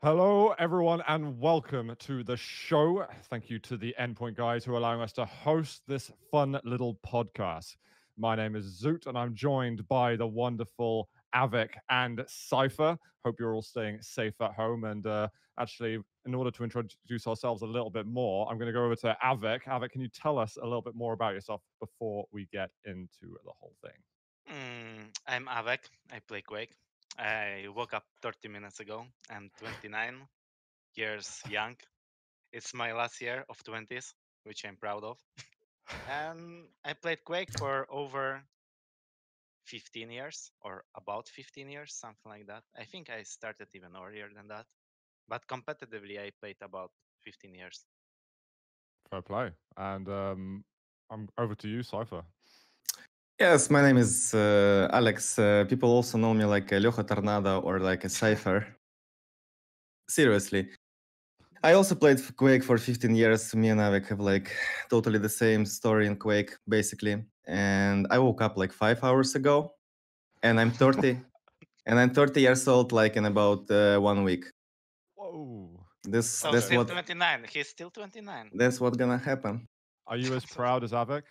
Hello, everyone, and welcome to the show. Thank you to the Endpoint guys who are allowing us to host this fun little podcast. My name is Zoot, and I'm joined by the wonderful Avik and Cypher. Hope you're all staying safe at home. And uh, actually, in order to introduce ourselves a little bit more, I'm going to go over to Avik. Avik, can you tell us a little bit more about yourself before we get into the whole thing? Mm, I'm Avik. I play Quake. I woke up 30 minutes ago. I'm 29 years young. It's my last year of 20s, which I'm proud of. and I played Quake for over 15 years or about 15 years, something like that. I think I started even earlier than that. But competitively, I played about 15 years. Fair play. And um, I'm over to you, Cypher. Yes, my name is uh, Alex. Uh, people also know me like a Lyoha Tornado or like a Cypher. Seriously. I also played Quake for 15 years. Me and Avik have like totally the same story in Quake, basically. And I woke up like five hours ago, and I'm 30, and I'm 30 years old, like in about uh, one week. Whoa. This Oh, that's still what 29. He's still 29. that's what's gonna happen. Are you as proud as Avik?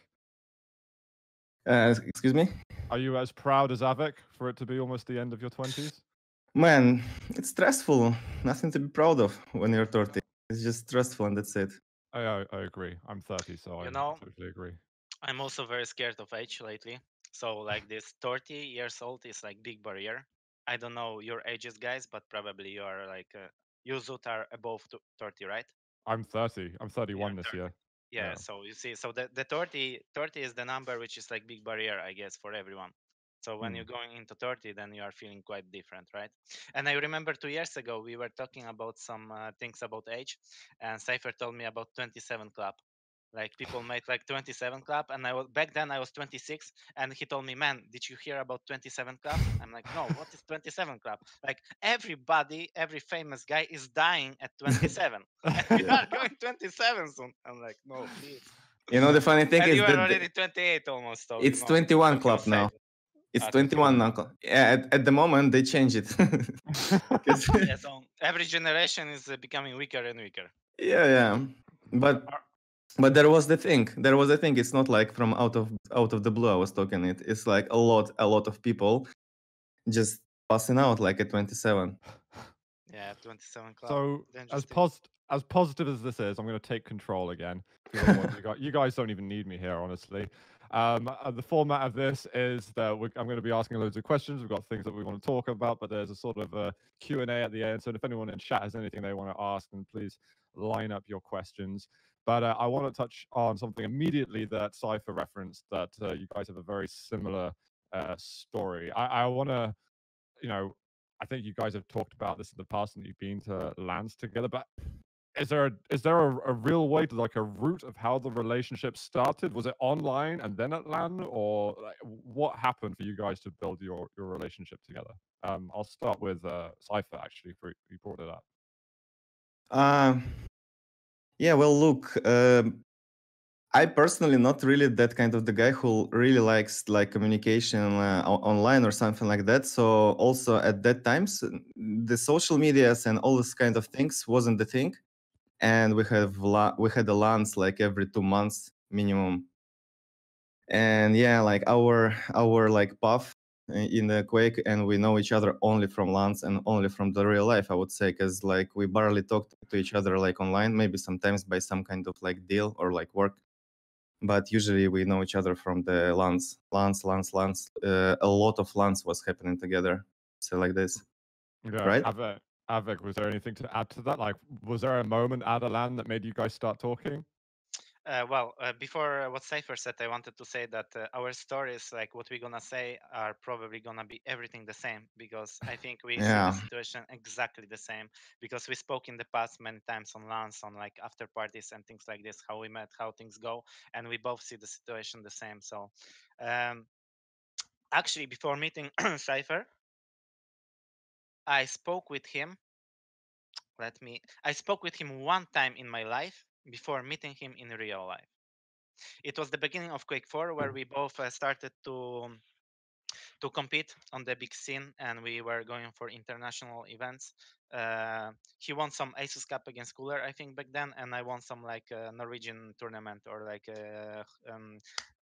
Uh, excuse me, Are you as proud as Avik for it to be almost the end of your 20s? man. It's stressful. Nothing to be proud of when you're 30. It's just stressful, and that's it. I, I, I agree. I'm 30, so I know, totally agree. I'm also very scared of age lately. So like this 30 years old is like big barrier. I don't know your ages, guys, but probably you are like uh, you Zoot are above 30, right? I'm 30. I'm 31 this 30. year. Yeah, Yeah. So you see, so the, the 30, 30 is the number which is like big barrier, I guess, for everyone. So when Mm. you're going into 30, then you are feeling quite different, right? And I remember two years ago we were talking about some uh, things about age, and Cypher told me about 27 club. Like people made like 27 club, and I was back then I was 26, and he told me, "Man, did you hear about 27 club?" I'm like, "No, what is 27 club?" Like everybody, every famous guy is dying at 27, and we are going 27 soon. I'm like, "No, please." You know the funny thing and is you are already 28 almost. So, you it's know, 21 don't club now. It's Ah, 21 now. Yeah, at, at the moment they change it. Yeah, so every generation is uh, becoming weaker and weaker. yeah, yeah. But but there was the thing. There was the thing. It's not like from out of out of the blue. I was talking it. It's like a lot a lot of people just passing out like at 27. Yeah, 27 club. so, as just- post as positive as this is, I'm going to take control again you, guys, don't even need me here, honestly. Um, uh, the format of this is that we I'm going to be asking loads of questions. We've got things that we want to talk about, but there's a sort of a Q&A at the end. So if anyone in chat has anything they want to ask, then please line up your questions. But uh, I want to touch on something immediately that Cypher referenced that uh, you guys have a very similar uh, story. I, I want to, you know, I think you guys have talked about this in the past and you've been to LANs together, but is there a, is there a, a real way to like a root of how the relationship started? Was it online and then at LAN, or like, what happened for you guys to build your your relationship together? Um, I'll start with uh, Cypher actually. For you brought it up. Um, yeah, well, look, um, I personally not really that kind of the guy who really likes like communication uh, online or something like that. So also at that times, the social medias and all this kind of things wasn't the thing, and we have la- we had a LANs like every two months minimum. And yeah, like our our like path in the Quake, and we know each other only from LANs and only from the real life, I would say, because like we barely talk to each other like online, maybe sometimes by some kind of like deal or like work, but usually we know each other from the LANs, LANs, LANs, LANs. Uh, a lot of LANs was happening together, so like this. Yeah, Right. Avik, Avik, was there anything to add to that? Like, was there a moment at a LAN that made you guys start talking? Uh, well, uh, before uh, what Cypher said, I wanted to say that uh, our stories, like what we're gonna say, are probably gonna be everything the same because I think we Yeah. see the situation exactly the same because we spoke in the past many times on LANs, on like after parties and things like this, how we met, how things go, and we both see the situation the same. So, um, actually, before meeting Cypher, I spoke with him. Let me. I spoke with him one time in my life before meeting him in real life. It was the beginning of Quake 4 where we both uh, started to to compete on the big scene, and we were going for international events. Uh, he won some Asus Cup against Cooller, I think, back then, and I won some like uh, Norwegian tournament or like a um,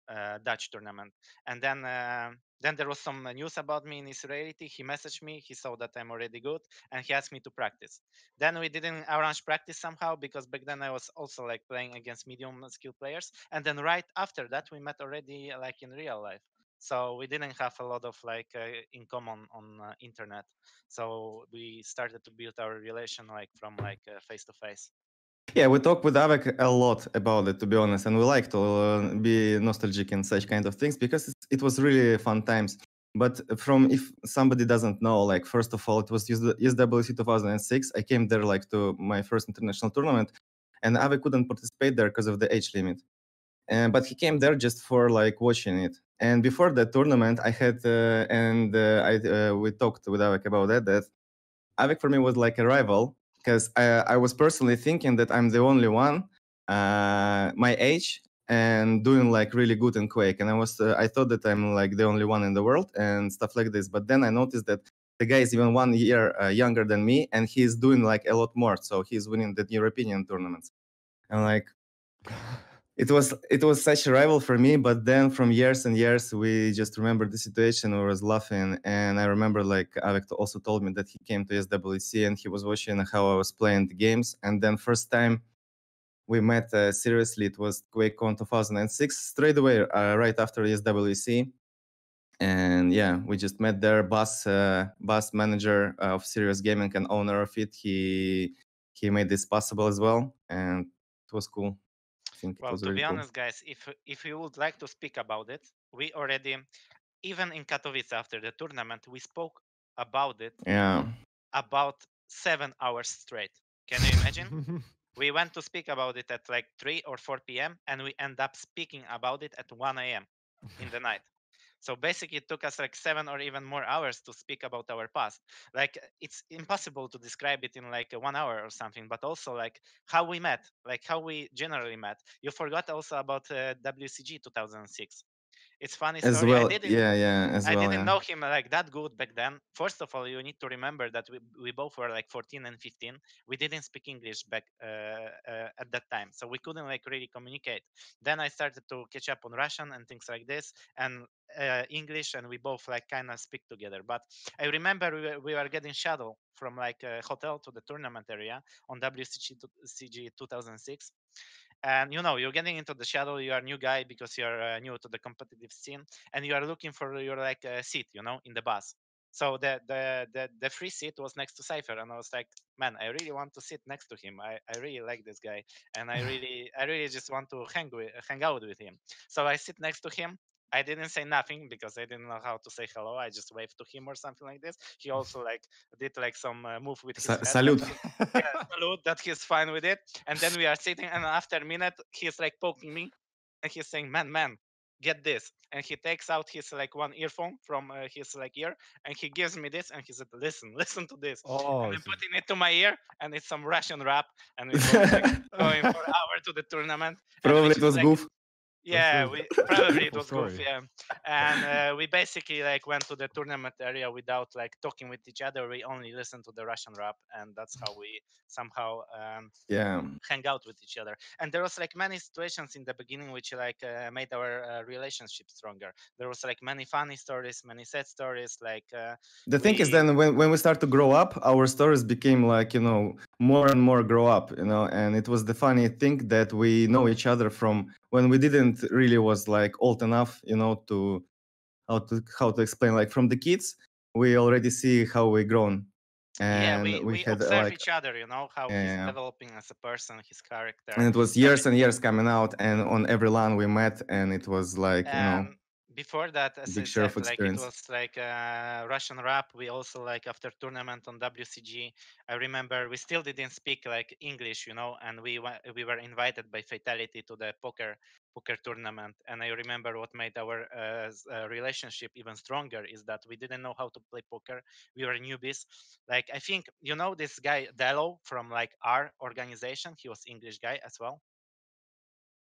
uh, Dutch tournament. And then uh, then there was some news about me in his reality. He messaged me. He saw that I'm already good, and he asked me to practice. Then we didn't arrange practice somehow because back then I was also like playing against medium skill players. And then right after that we met already like in real life. So we didn't have a lot of like uh, in common on uh, internet. So we started to build our relation like from like face to face. Yeah, we talk with Avek a lot about it, to be honest, and we like to uh, be nostalgic in such kind of things because it was really fun times. But from if somebody doesn't know, like first of all, it was ESWC 2006. I came there like to my first international tournament, and Avek couldn't participate there because of the age limit. And but he came there just for like watching it. And before that tournament, I had uh, and uh, I uh, we talked with Avek about that. That Avek for me was like a rival because I, I, was personally thinking that I'm the only one uh, my age and doing like really good in Quake, and I was uh, I thought that I'm like the only one in the world and stuff like this. But then I noticed that the guy is even one year uh, younger than me, and he's doing like a lot more. So he's winning the European tournaments, and like it was it was such a rival for me. But then from years and years we just remember the situation. We was laughing. And i remember like Avek also told me that he came to ESWC and he was watching how i was playing the games. And then first time we met uh, seriously it was quakecon 2006 straight away uh, right after SWC. and yeah we just met there Bas uh, Bas manager of serious gaming and owner of it he he made this possible as well and it was cool think well, to be cool. honest, guys, if if you would like to speak about it, we already, even in Katowice after the tournament, we spoke about it. Yeah. About seven hours straight. Can you imagine? we went to speak about it at like 3 or 4 p.m. and we end up speaking about it at 1 a.m. in the night. So basically, it took us like seven or even more hours to speak about our past. Like it's impossible to describe it in like one hour or something, but also like how we met, like how we generally met. You forgot also about uh, WCG 2006 it's funny as story. well. yeah, yeah. As I well, didn't yeah. know him like that good back then. First of all, you need to remember that we, we both were like 14 and 15. We didn't speak English back uh, uh, at that time, so we couldn't like really communicate. Then I started to catch up on Russian and things like this, and uh, English, and we both like kind of speak together. But I remember we were, we were getting shuttle from like a hotel to the tournament area on WCG 2006 and you know you're getting into the shadow you are a new guy because you're uh, new to the competitive scene and you are looking for your like uh, seat you know in the bus so the, the the the free seat was next to Cypher, and I was like, man, I really want to sit next to him. I, I really like this guy, and I really I really just want to hang with hang out with him. So I sit next to him, I didn't say nothing because I didn't know how to say hello. I just waved to him or something like this. He also like did like some uh, move with his Sa- salute. yeah, salute that he's fine with it. And then we are sitting, and after a minute, he's like poking me, and he's saying, "Man, man, get this." And he takes out his like one earphone from uh, his like ear, and he gives me this, and he said, "Listen, listen to this." Oh, and I'm putting it to my ear, and it's some Russian rap, and we're going, like, going for hour to the tournament. Probably it was like, Guf yeah we probably it was Guf yeah. And uh, we basically like went to the tournament area without like talking with each other. We only listened to the russian rap and that's how we somehow um, yeah. hang out with each other. And there was like many situations in the beginning which like uh, made our uh, relationship stronger. There was like many funny stories many sad stories like uh, the thing we... is then when, when we start to grow up our stories became like you know more and more grow up you know and it was the funny thing that we know each other from when we didn't really was like old enough you know to how to how to explain like from the kids we already see how we grown and yeah, we, we, we had observe like, each other, you know, how yeah, he's developing as a person, his character. And it was years and years coming out, and on every LAN we met, and it was like, you know, um, before that, as Big said, like it was like a Russian rap. We also like after tournament on WCG. I remember we still didn't speak like English, you know, and we we were invited by Fatality to the poker poker tournament. And I remember what made our uh, uh, relationship even stronger is that we didn't know how to play poker. We were newbies. Like I think you know this guy Delo from like our organization. He was English guy as well.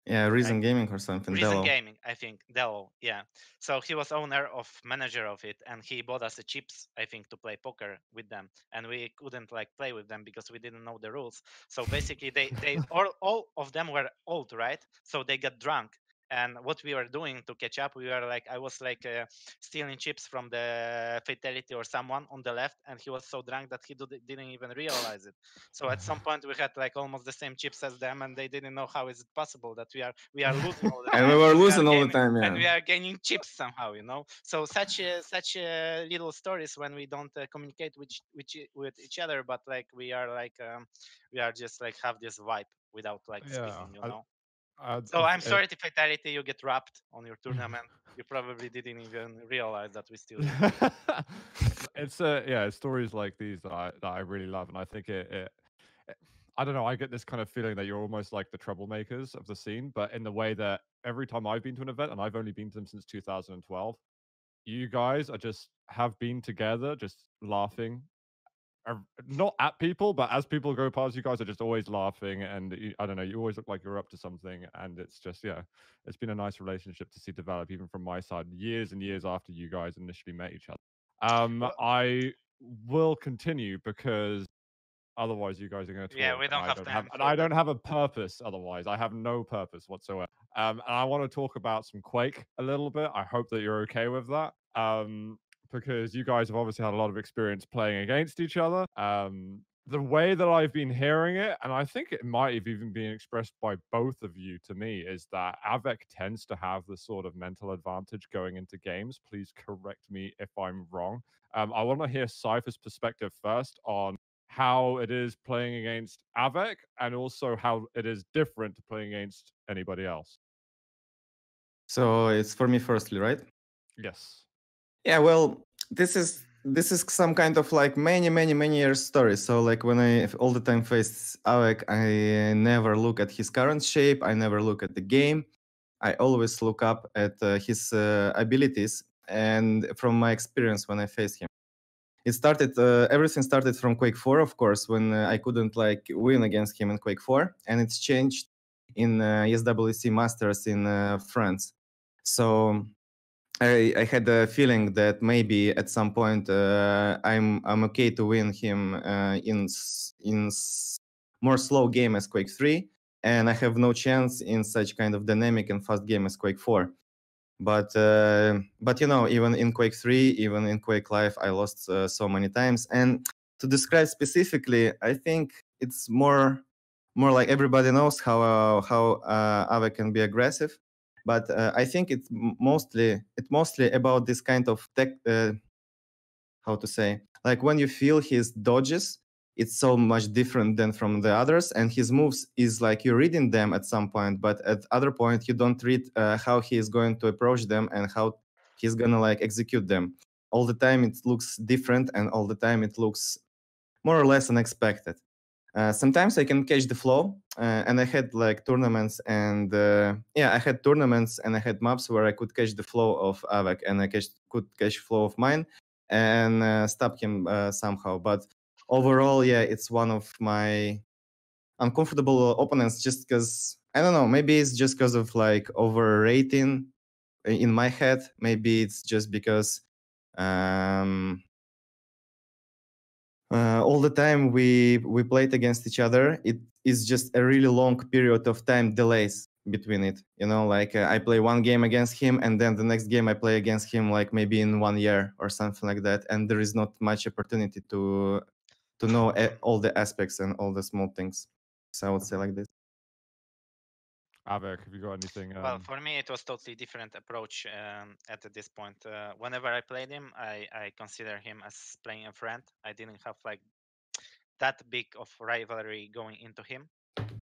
Yeah, Reason Gaming or something. Reason Delo. Gaming, I think. Delo, yeah. So he was owner of manager of it, and he bought us the chips, I think, to play poker with them, and we couldn't like play with them because we didn't know the rules. So basically, they they all all of them were old, right? So they got drunk, and what we were doing to catch up we were like i was like uh, stealing chips from the fatality or someone on the left and he was so drunk that he did, didn't even realize it. So at some point we had like almost the same chips as them and they didn't know how is it possible that we are we are losing all the time And we were losing all the time, and we are gaining chips somehow you know? So such uh, such uh, little stories when we don't uh, communicate with, each- with each- with each other but like we are like um, we are just like have this vibe without like Yeah, speaking you I- so I'm sorry to fatality you get wrapped on your tournament. you probably didn't even realize that we still. it's uh yeah it's stories like these that I that I really love and I think it, it it- I don't know I get this kind of feeling that you're almost like the troublemakers of the scene but in the way that every time I've been to an event and I've only been to them since 2012 you guys are just have been together just laughing not at people but as people go past you guys are just always laughing and you, I don't know you always look like you're up to something and it's just yeah it's been a nice relationship to see develop even from my side years and years after you guys initially met each other. Um i will continue because otherwise you guys are going to Yeah, we don't have don't time and i don't have a purpose otherwise. I have no purpose whatsoever. Um and i want to talk about some quake a little bit. I hope that you're okay with that. Um because you guys have obviously had a lot of experience playing against each other um the way that I've been hearing it, and I think it might have even been expressed by both of you to me, is that Avec tends to have the sort of mental advantage going into games. Please correct me if I'm wrong. Um, I want to hear Cypher's perspective first on how it is playing against Avec and also how it is different to playing against anybody else. So it's for me firstly, right? Yes. Yeah, well, this is this is some kind of like many, many, many years story. So like when i all the time face Alec, I never look at his current shape. I never look at the game. I always look up at uh, his uh, abilities and from my experience when I face him. It started. Uh, everything started from Quake 4, of course, when uh, I couldn't like win against him in Quake 4, and it's changed in uh, SWC Masters in uh, France. So I, I had a feeling that maybe at some point uh, I'm I'm okay to win him uh, in in more slow game as Quake 3, and I have no chance in such kind of dynamic and fast game as Quake 4. But uh, but you know, even in Quake 3, even in Quake Live, I lost uh, so many times. And to describe specifically, I think it's more more like everybody knows how how uh, Ave can be aggressive but uh, I think it's mostly it's mostly about this kind of tech. Uh, how to say? Like when you feel his dodges, it's so much different than from the others, and his moves is like you're reading them at some point, but at other point you don't read uh, how he is going to approach them and how he's gonna like execute them. All the time it looks different, and all the time it looks more or less unexpected. Uh, sometimes I can catch the flow, uh, and I had like tournaments, and uh, yeah, I had tournaments and I had maps where I could catch the flow of Avak, and I catch, could catch flow of mine, and uh, stop him uh, somehow. But overall, yeah, it's one of my uncomfortable opponents, just because I don't know. Maybe it's just because of like overrating in my head. Maybe it's just because um, uh, all the time we we played against each other it is just a really long period of time delays between it you know like uh, i play one game against him and then the next game i play against him like maybe in one year or something like that and there is not much opportunity to to know all the aspects and all the small things. So i would say like this Avec, have you got anything? Um, Well, for me, it was totally different approach um, at this point. Uh, whenever I played him, I, I consider him as playing a friend. I didn't have like that big of rivalry going into him,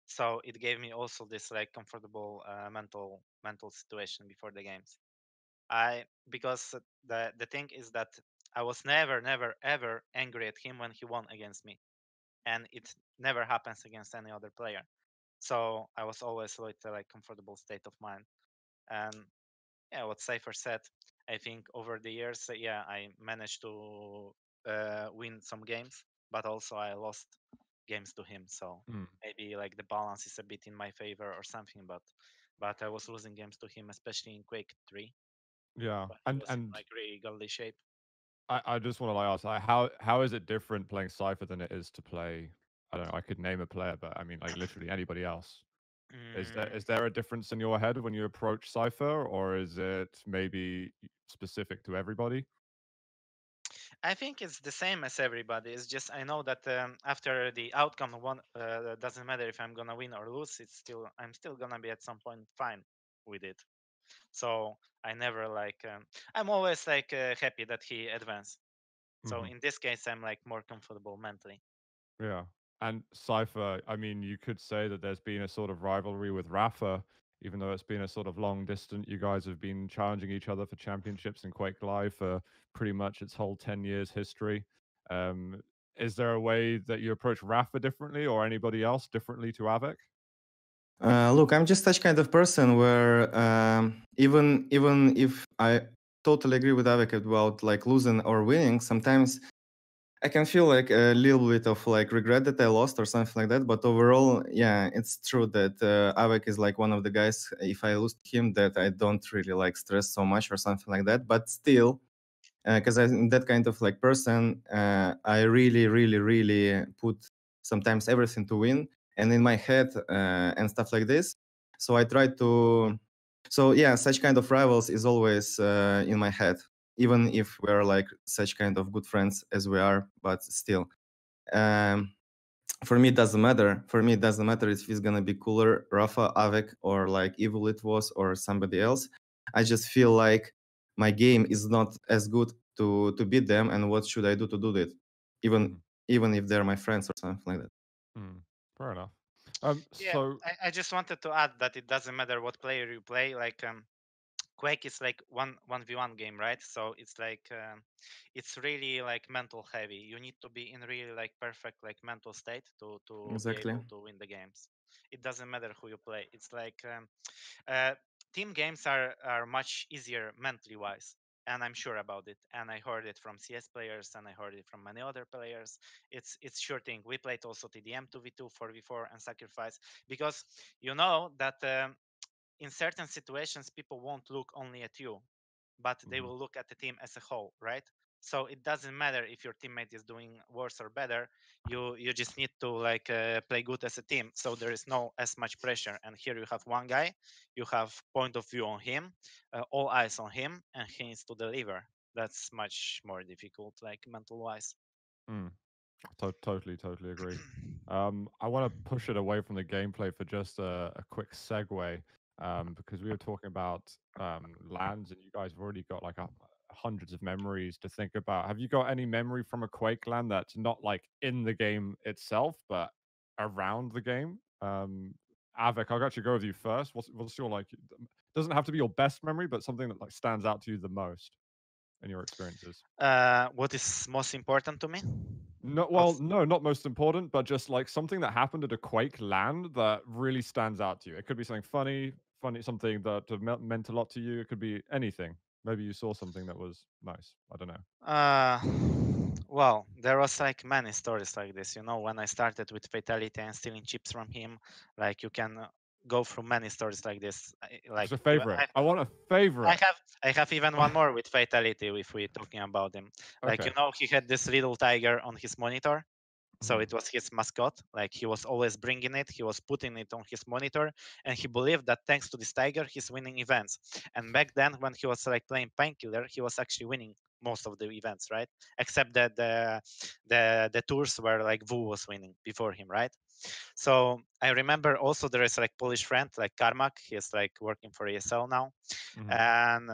so it gave me also this like comfortable uh, mental mental situation before the games. I because the the thing is that I was never never ever angry at him when he won against me, and it never happens against any other player. So I was always with a like comfortable state of mind. And yeah, what Cypher said, I think over the years, uh, yeah, I managed to uh, win some games, but also I lost games to him. So mm. maybe like the balance is a bit in my favor or something. But but I was losing games to him, especially in Quake Three. Yeah, But he and in and like really godly shape. I, I just want to like ask, like, how how is it different playing Cypher than it is to play? I don't know. I could name a player, but I mean, like literally anybody else. Is there Mm, is there a difference in your head when you approach Cypher, or is it maybe specific to everybody? I think it's the same as everybody. It's just I know that um, after the outcome, one uh, doesn't matter if I'm gonna win or lose. It's still I'm still gonna be at some point fine with it. So I never like um, I'm always like uh, happy that he advanced. So Mhm. in this case, I'm like more comfortable mentally. Yeah. And Cypher, I mean, you could say that there's been a sort of rivalry with rapha, even though it's been a sort of long distance. You guys have been challenging each other for championships in Quake Live for pretty much its whole 10 years history. Um, is there a way that you approach rapha differently or anybody else differently to Avik? Uh, look, I'm just such kind of person where um, even even if I totally agree with Avik about like losing or winning, sometimes I can feel like a little bit of like regret that I lost or something like that. But overall, yeah, it's true that uh, Avik is like one of the guys. If I lose him, that I don't really like stress so much or something like that. But still, because I'm that kind of like person, uh, I really, really, really put sometimes everything to win and in my head uh, and stuff like this. So I try to. So yeah, such kind of rivals is always uh, in my head, even if we're like such kind of good friends as we are. But still, um, for me, it doesn't matter. For me, it doesn't matter if he's gonna be Cooller, rapha, Avik, or like Evil it was, or somebody else. I just feel like my game is not as good to to beat them, and what should I do to do that? Even Mhm. even if they're my friends or something like that. Mm, fair enough. Um, Yeah, so I, I just wanted to add that it doesn't matter what player you play. Like um, Quake is like one one v one game, right? So it's like um, it's really like mental heavy. You need to be in really like perfect like mental state to to Exactly. be able to win the games. It doesn't matter who you play. It's like um, uh, team games are are much easier mentally wise, and I'm sure about it. And I heard it from CS players, and I heard it from many other players. It's it's sure thing. We played also TDM two v two, four v four, and sacrifice because you know that. Um, in certain situations people won't look only at you but they Mhm. will look at the team as a whole right so it doesn't matter if your teammate is doing worse or better you you just need to like uh, play good as a team so there is no as much pressure and here you have one guy you have point of view on him uh, all eyes on him and he needs to deliver that's much more difficult like mental wise Mm. To- totally, totally agree. Um, I want to push it away from the gameplay for just a, a quick segue, um, because we were talking about um, LANs, and you guys have already got like a, hundreds of memories to think about. Have you got any memory from a Quake LAN that's not like in the game itself, but around the game? Um, Avik, I'll actually go with you first. What's, what's your like? Doesn't have to be your best memory, but something that like stands out to you the most in your experiences. uh, what is most important to me No, well, What's- no, not most important, but just like something that happened at a Quake LAN that really stands out to you. It could be something funny, funny, something that meant a lot to you. It could be anything. Maybe you saw something that was nice. I don't know. Uh, well, there was like many stories like this. You know, when I started with Fatality and stealing chips from him, like you can go through many stories like this. Like What's a favorite? I, I, want a favorite. I have, I have even one more with Fatality. If we're talking about him, like Okay. you know, he had this little tiger on his monitor. So Mhm. it was his mascot. Like he was always bringing it. He was putting it on his monitor, and he believed that thanks to this tiger, he's winning events. And back then, when he was like playing Painkiller, he was actually winning most of the events, right? Except that the the the tours were like Vo0 was winning before him, right? So I remember also there is like Polish friend like Karmak. He's like working for ESL now, Mhm. and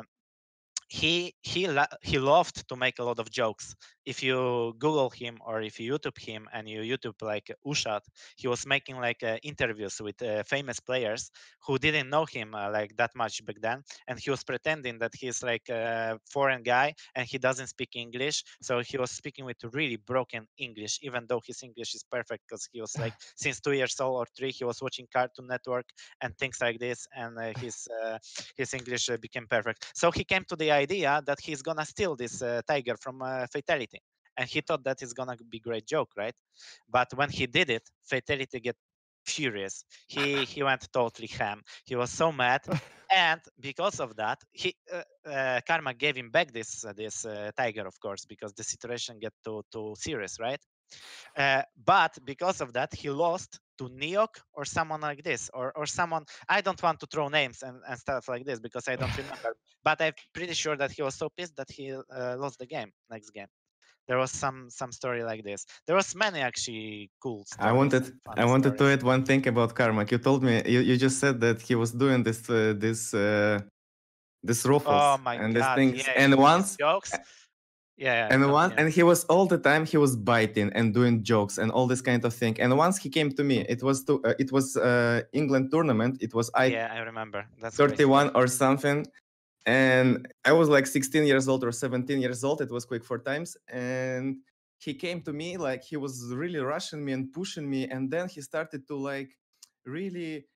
he he la- he loved to make a lot of jokes. If you Google him or if you YouTube him and you YouTube like Ushat, he was making like uh, interviews with uh, famous players who didn't know him uh, like that much back then, and he was pretending that he's like a foreign guy and he doesn't speak English. So he was speaking with really broken English, even though his English is perfect because he was like since two years old or three, he was watching Cartoon Network and things like this, and uh, his uh, his English uh, became perfect. So he came to the idea that he's gonna steal this uh, tiger from uh, Fatality, and he thought that is gonna be great joke, right? But when he did it, Fatality get furious. He he went totally ham. He was so mad, and because of that, he uh, uh, Karma gave him back this uh, this uh, tiger, of course, because the situation get too too serious, right? Uh, but because of that, he lost to Neok or someone like this, or or someone. I don't want to throw names and, and stuff like this because I don't remember. but I'm pretty sure that he was so pissed that he uh, lost the game next game. There was some some story like this. There was many actually cool. I wanted I wanted to add one thing about Carmack. You told me you, you just said that he was doing this uh, this uh, this ruffles Oh my and god! these things, yeah, and once jokes. Yeah, yeah, and one yeah. and he was all the time he was biting and doing jokes and all this kind of thing and once he came to me it was to uh, it was uh, england tournament it was i yeah, I remember. That's crazy. 31 or something and i was like 16 years old or 17 years old it was quick four times and he came to me like he was really rushing me and pushing me and then he started to like really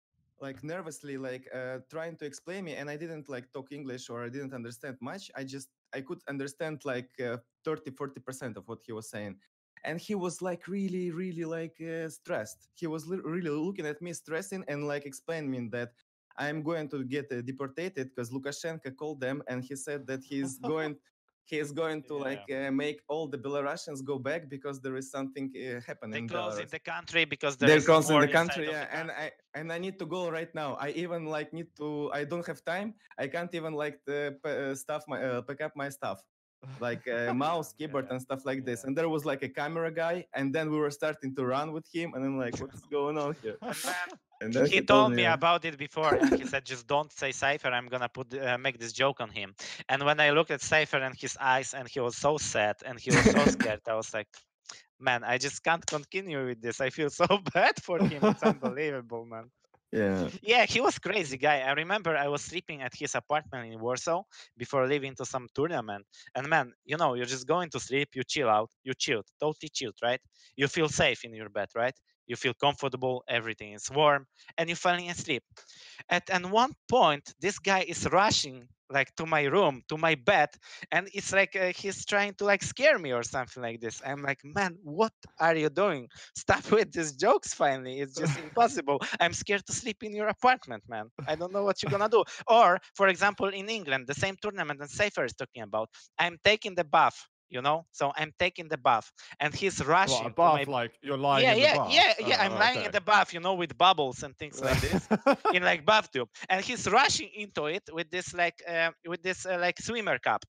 like nervously like uh, trying to explain me and i didn't like talk english or i didn't understand much i just i could understand like uh, 30 40% of what he was saying and he was like really really like uh, stressed he was li- really looking at me stressing and like explaining me that i'm going to get uh, deported because lukashenko called them and he said that he's going he is going to like uh, make all the belarusians go back because there is something uh, happening They in close in Belarus. the country because there they're closing close in the country yeah the and country. i and i need to go right now. I even like need to i don't have time. I can't even like the, uh, stuff my uh, pick up my stuff like uh, mouse keyboard Yeah, and stuff like this. yeah. and there was like a camera guy and then we were starting to run with him and i'm like what's going on here He told me about it before he said just don't say Cypher i'm gonna put uh, make this joke on him. And when i looked at Cypher and his eyes and he was so sad and he was so scared i was like man i just can't continue with this. I feel so bad for him. It's unbelievable man. Yeah. Yeah he was crazy guy. I remember i was sleeping at his apartment in warsaw before leaving to some tournament. And man you know you're just going to sleep you chill out you chilled totally chilled right? You feel safe in your bed right you feel comfortable everything is warm and you're falling asleep. At and one point this guy is rushing like to my room to my bed and it's like uh, he's trying to like scare me or something like this. I'm like man what are you doing? Stop with these jokes finally. It's just impossible. I'm scared to sleep in your apartment man. I don't know what you're gonna do. Or for example in england the same tournament that Cypher is talking about i'm taking the bath you know so i'm taking the bath and he's rushing to my bath, like you're lying yeah in yeah the bath? yeah yeah Oh, i'm lying in the bath you know with bubbles and things like this in like bathtub and he's rushing into it with this like uh, with this uh, like swimmer cap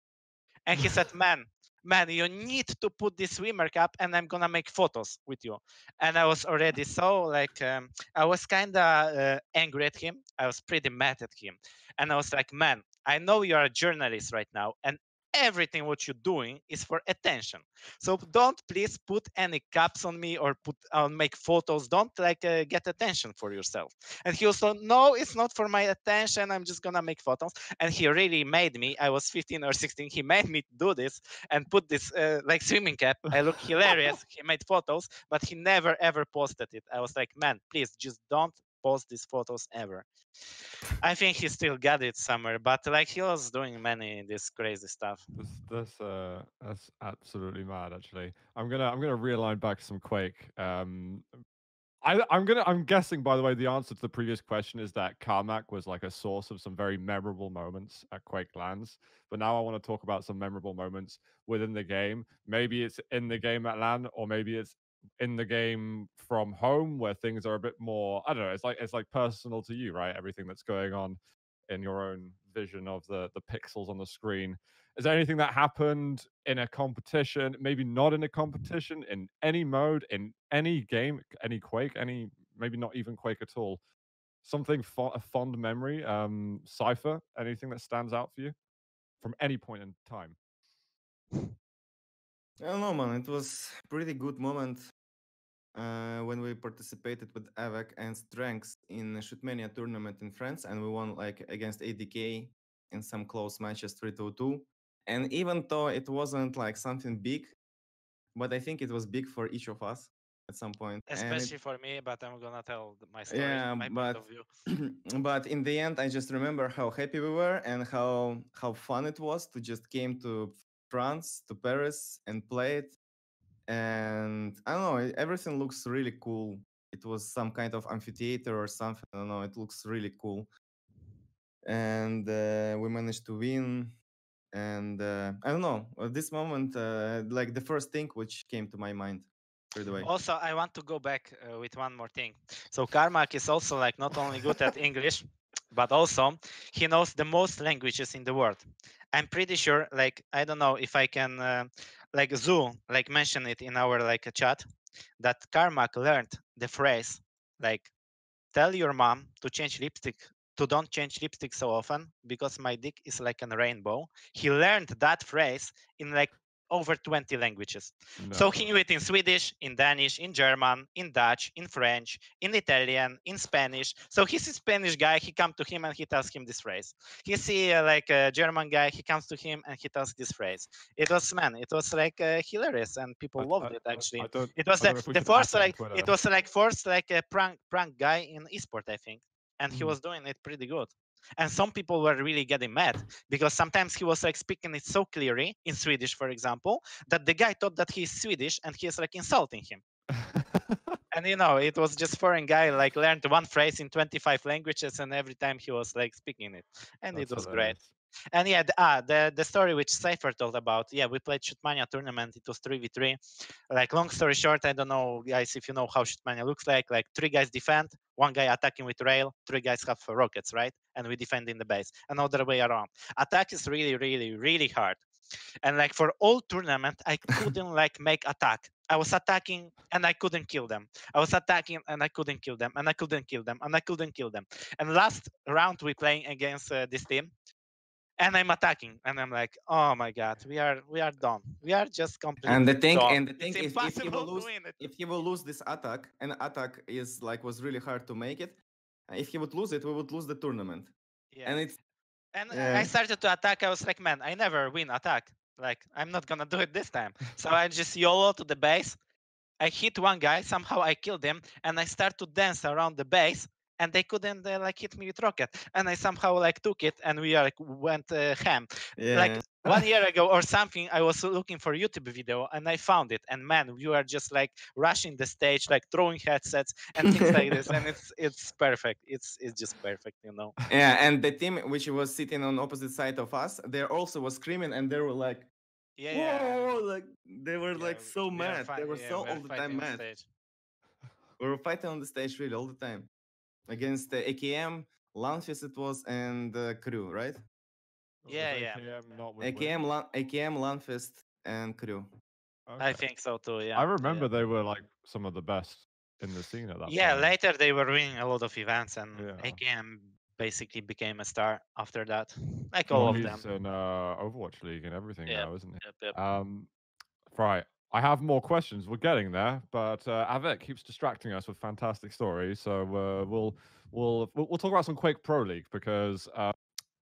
and he said man man you need to put this swimmer cap and i'm gonna make photos with you and i was already so like um, i was kind of uh, angry at him i was pretty mad at him and i was like man i know you're a journalist right now and everything what you're doing is for attention. So don't please put any caps on me or put on make photos. Don't like uh, get attention for yourself. And he also no it's not for my attention. I'm just gonna make photos. And he really made me i was 15 or 16 he made me do this and put this uh, like swimming cap. I look hilarious. He made photos but he never ever posted it. I was like man please just don't post these photos ever i think he still got it somewhere but like he was doing many this crazy stuff This, this, uh, that's absolutely mad. Actually, I'm gonna, I'm gonna realign back some Quake. Um, I, I'm gonna, I'm guessing. By the way, the answer to the previous question is that Carmack was like a source of some very memorable moments at Quake LANs. But now I want to talk about some memorable moments within the game. Maybe it's in the game at LAN, or maybe it's in the game from home, where things are a bit more. I don't know. It's like it's like personal to you, right? Everything that's going on in your own vision of the the pixels on the screen. Is there anything that happened in a competition? Maybe not in a competition, in any mode, in any game, any Quake, any maybe not even Quake at all. Something fo- a fond memory. Um, Cypher. Anything that stands out for you from any point in time? I don't know, man. It was pretty good moment uh, when we participated with Avec and Strenx in a Shootmania tournament in France, and we won like against ADK in some close matches, 3 2 2. And even though it wasn't like something big, but I think it was big for each of us at some point. And it- especially for me but i'm gonna tell my story Yeah, my but- point of view but in the end, I just remember how happy we were and how how fun it was to just came to France to Paris and play it. And I don't know, everything looks really cool. it was some kind of amphitheater or something. I don't know. It looks really cool, and uh, we managed to win. And uh, I don't know. At this moment, uh, like the first thing which came to my mind. Also, I want to go back uh, with one more thing. So Carmack is also like not only good at English, but also he knows the most languages in the world. I'm pretty sure, like I don't know if I can, uh, like Zoo, like mention it in our like a chat, that Carmack learned the phrase like, "Tell your mom to change lipstick." To don't change lipstick so often because my dick is like a rainbow. He learned that phrase in like over 20 languages. So he knew it in Swedish, in Danish, in German, in Dutch, in French, in Italian, in Spanish. So he's a Spanish guy. He come to him and he tells him this phrase. He see uh, like a German guy. He comes to him and he tells this phrase. It was man. It was like uh, hilarious and people I- loved I- it actually. It was I the, know if we the first like it was like first like a prank prank guy in esport I think, and he Mhm. was doing it pretty good. And some people were really getting mad because sometimes he was like speaking it so clearly in Swedish, for example, that the guy thought that he's Swedish and he's like insulting him. And you know, it was just foreign guy like learned one phrase in 25 languages, and every time he was like speaking it, and it That's was great. And yeah, the, ah, the the story which Cypher told about. Yeah, we played Shootmania tournament. It was three v three. Like long story short, I don't know, guys, if you know how Shootmania looks like. Like three guys defend, one guy attacking with rail, three guys have rockets, right? And we defend in the base. Another way around. Attack is really, really, really hard. And like for all tournament, I couldn't like make attack. I was attacking and I couldn't kill them. I was attacking and I couldn't kill them, and I couldn't kill them, and I couldn't kill them. And last round we playing against uh, this team, and I'm attacking, and I'm like, oh my god, we are we are done. We are just completely And the thing, done. and the thing, it's if, if he will lose, if he will lose this attack, and attack is like was really hard to make it. If he would lose it, we would lose the tournament. Yeah. And it's And uh. I started to attack. I was like, man, I never win attack. Like, I'm not gonna do it this time. So I just YOLO to the base. I hit one guy. Somehow I killed him, and I start to dance around the base. And they couldn't uh, like hit me with rocket. And I somehow like took it, and we like went uh, ham. yeah. Like one year ago or something, I was looking for YouTube video, and I found it. And man, you are just like rushing the stage, like throwing headsets and things like this. And it's it's perfect. It's it's just perfect, you know. yeah, and the team which was sitting on opposite side of us, they also was screaming, and they were like, Yeah, yeah. Like they were Yeah, like so we mad. fi- they were yeah, so we all the time mad. stage. We were fighting on the stage really all the time against the AKM, Lanfis it was, and uh, Crew, right? Yeah, yeah. AKM not with AKM, Lan- AKM, Lanfist, and Crew. Win? I think so too. Yeah. I yeah. remember they were like some of the best in the scene at that Yeah, point. later they were winning a lot of events, and Yeah. AKM basically became a star after that, like all Well, of he's them. in uh, Overwatch League and everything Yeah. now, isn't he? Yep, yep. Um, right. I have more questions. We're getting there, but uh, keeps distracting us with fantastic stories. So uh, we'll we'll we'll talk about some Quake Pro League because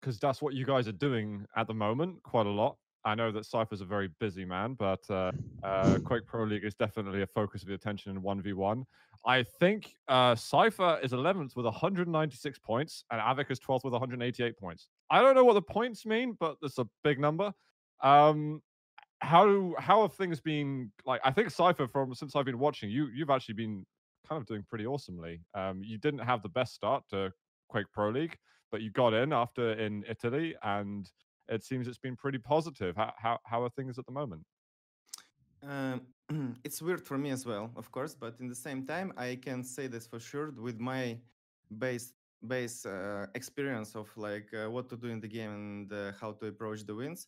because that's what you guys are doing at the moment quite a lot. I know that Cypher's a very busy man, but uh, uh, Quake Pro League is definitely a focus of the attention in one v one. I think uh, Cypher is 11th with 196 points, and Avic is 12th with 188 points. I don't know what the points mean, but it's a big number. Um, how how have things been like? I think Cypher from since I've been watching you, you've actually been kind of doing pretty awesomely. Um, you didn't have the best start to Quake Pro League, but you got in after in Italy, and it seems it's been pretty positive. How how how are things at the moment? Um, it's weird for me as well, of course, but in the same time, I can say this for sure with my base base uh, experience of like uh, what to do in the game and uh, how to approach the wins.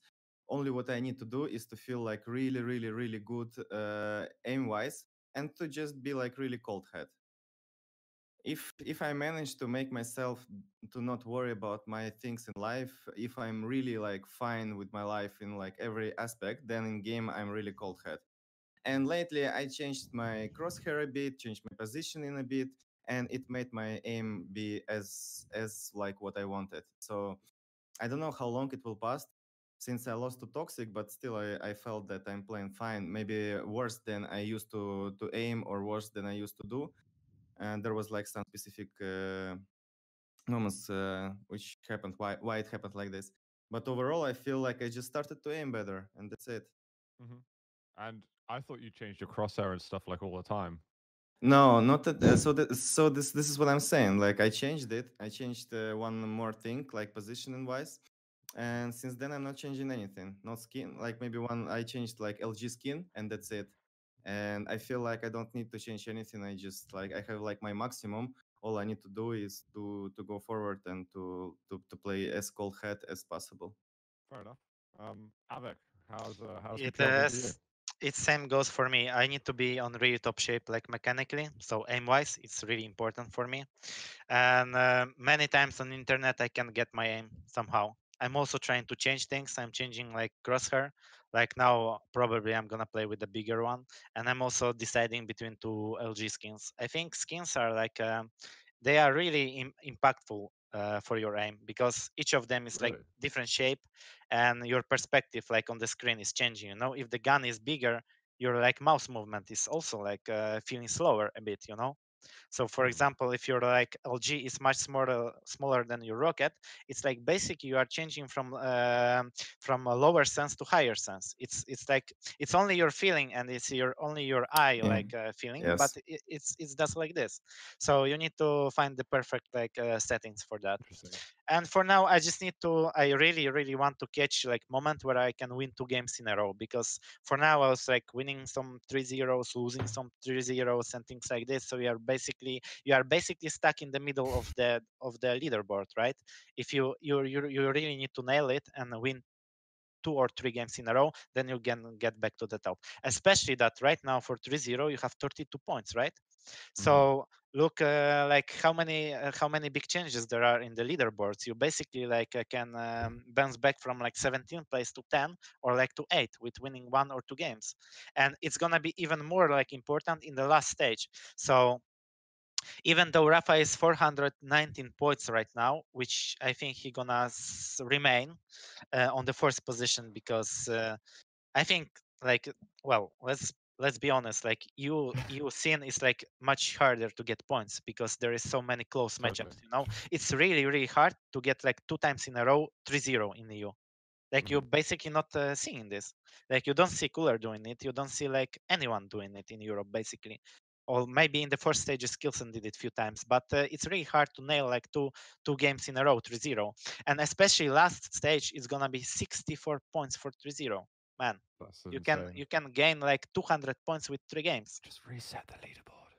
Only what I need to do is to feel like really, really, really good uh, aim wise, and to just be like really cold head. If if I manage to make myself to not worry about my things in life, if I'm really like fine with my life in like every aspect, then in game I'm really cold head. And lately I changed my crosshair a bit, changed my positioning a bit, and it made my aim be as as like what I wanted. So I don't know how long it will pass since I lost to toxjq, but still I, I felt that I'm playing fine. Maybe worse than I used to to aim or worse than I used to do. And there was like some specific uh, moments uh, which happened why why it happened like this. But overall, I feel like I just started to aim better, and that's it. And I thought you changed your crosshair and stuff like all the time. No, not that. Uh, so that, so this this is what I'm saying. Like I changed it. I changed uh, one more thing, like positioning wise, and since then I'm not changing anything. Not skin. Like maybe one I changed like LG skin, and that's it. And I feel like I don't need to change anything. I just like I have like my maximum. All I need to do is to to go forward and to to, to play as cold head as possible. Fair enough. Um, Avec, how's uh, how's It the job with. It same goes for me. I need to be on really top shape, like mechanically. So aim wise, it's really important for me. And uh, many times on internet, I can get my aim somehow. I'm also trying to change things. I'm changing like crosshair. Like now, probably I'm gonna play with the bigger one. And I'm also deciding between two LG skins. I think skins are like um, they are really Im- impactful uh, for your aim because each of them is like different shape and your perspective like on the screen is changing you know if the gun is bigger your like mouse movement is also like uh, feeling slower a bit you know so for Mm. example if you're like lg is much smaller smaller than your rocket it's like basically you are changing from um from a lower sense to higher sense it's it's like it's only your feeling and it's your only your eye Yeah. like uh, feeling but it, it's it's just like this so you need to find the perfect like uh, settings for that. And for now i just need to i really really want to catch like moment where i can win two games in a row because for now i was like winning some 3 zeros losing some 3 zeros and things like this. So you are basically you are basically stuck in the middle of the of the leaderboard right? If you you you, you really need to nail it and win two or three games in a row then you can get back to the top. Especially that right now for 3-0 you have 32 points right? So look uh, like how many uh, how many big changes there are in the leaderboards? You basically like uh, can um, bounce back from like 17 place to 10 or like to 8 with winning one or two games. And it's gonna be even more like important in the last stage. So even though rapha is 419 points right now, which I think he gonna s- remain uh, on the first position because uh, I think like well let's let's be honest like you EU scene is like much harder to get points because there is so many close Totally. matchups you know? It's really really hard to get like two times in a row 3-0 in the EU like you're basically not uh, seeing this. Like you don't see Cooller doing it. You don't see like anyone doing it in Europe basically or maybe in the first stages Skilson did it a few times but uh, it's really hard to nail like two two games in a row 3-0 and especially last stage is gonna be 64 points for 3-0 man. That's you can you can gain like 200 points with three games. Just reset the leaderboard.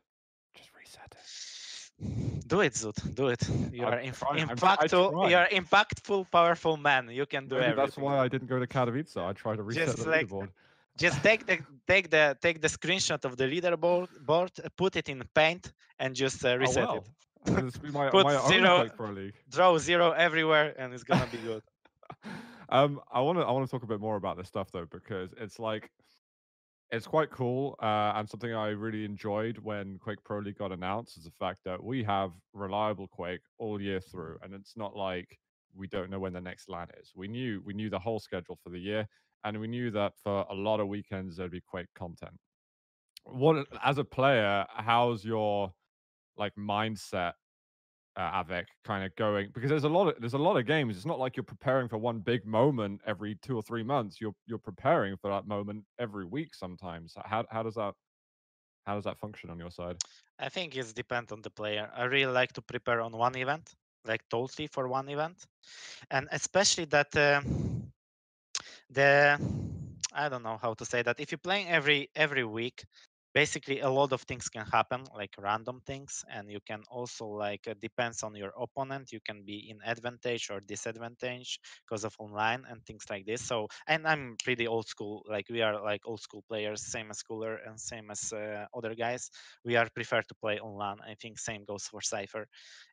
Just reset it. do it Zut, do it. You I'm are inf- I impactful you are impactful powerful man. You can do everything that's why I didn't go to Katowice. I tried to reset Just the like- leaderboard. Just take the take the take the screenshot of the leaderboard board put it in paint and just uh, reset oh, it well. And This will be my, Put my zero- Quake draw zero everywhere and it's gonna be good um, I want to I want to talk a bit more about this stuff though because it's like it's quite cool uh, and something I really enjoyed when Quake Pro League got announced is the fact that we have reliable Quake all year through, and it's not like we don't know when the next LAN is. We knew we knew the whole schedule for the year, and we knew that for a lot of weekends there'd be Quake content. What as a player, how's your like mindset uh, av3k kind of going because there's a lot of there's a lot of games. It's not like you're preparing for one big moment every two or three months. You're you're preparing for that moment every week sometimes. How how does that how does that function on your side? I think it's depend on the player. I really like to prepare on one event, like totally for one event, and especially that uh, the I don't know how to say that. If you're playing every every week, basically a lot of things can happen, like random things, and you can also like depends on your opponent. You can be in advantage or disadvantage because of online and things like this. So, and I'm pretty old school. Like we are like old school players, same as Cooller and same as uh, other guys we are prefer to play online. I think same goes for Cypher.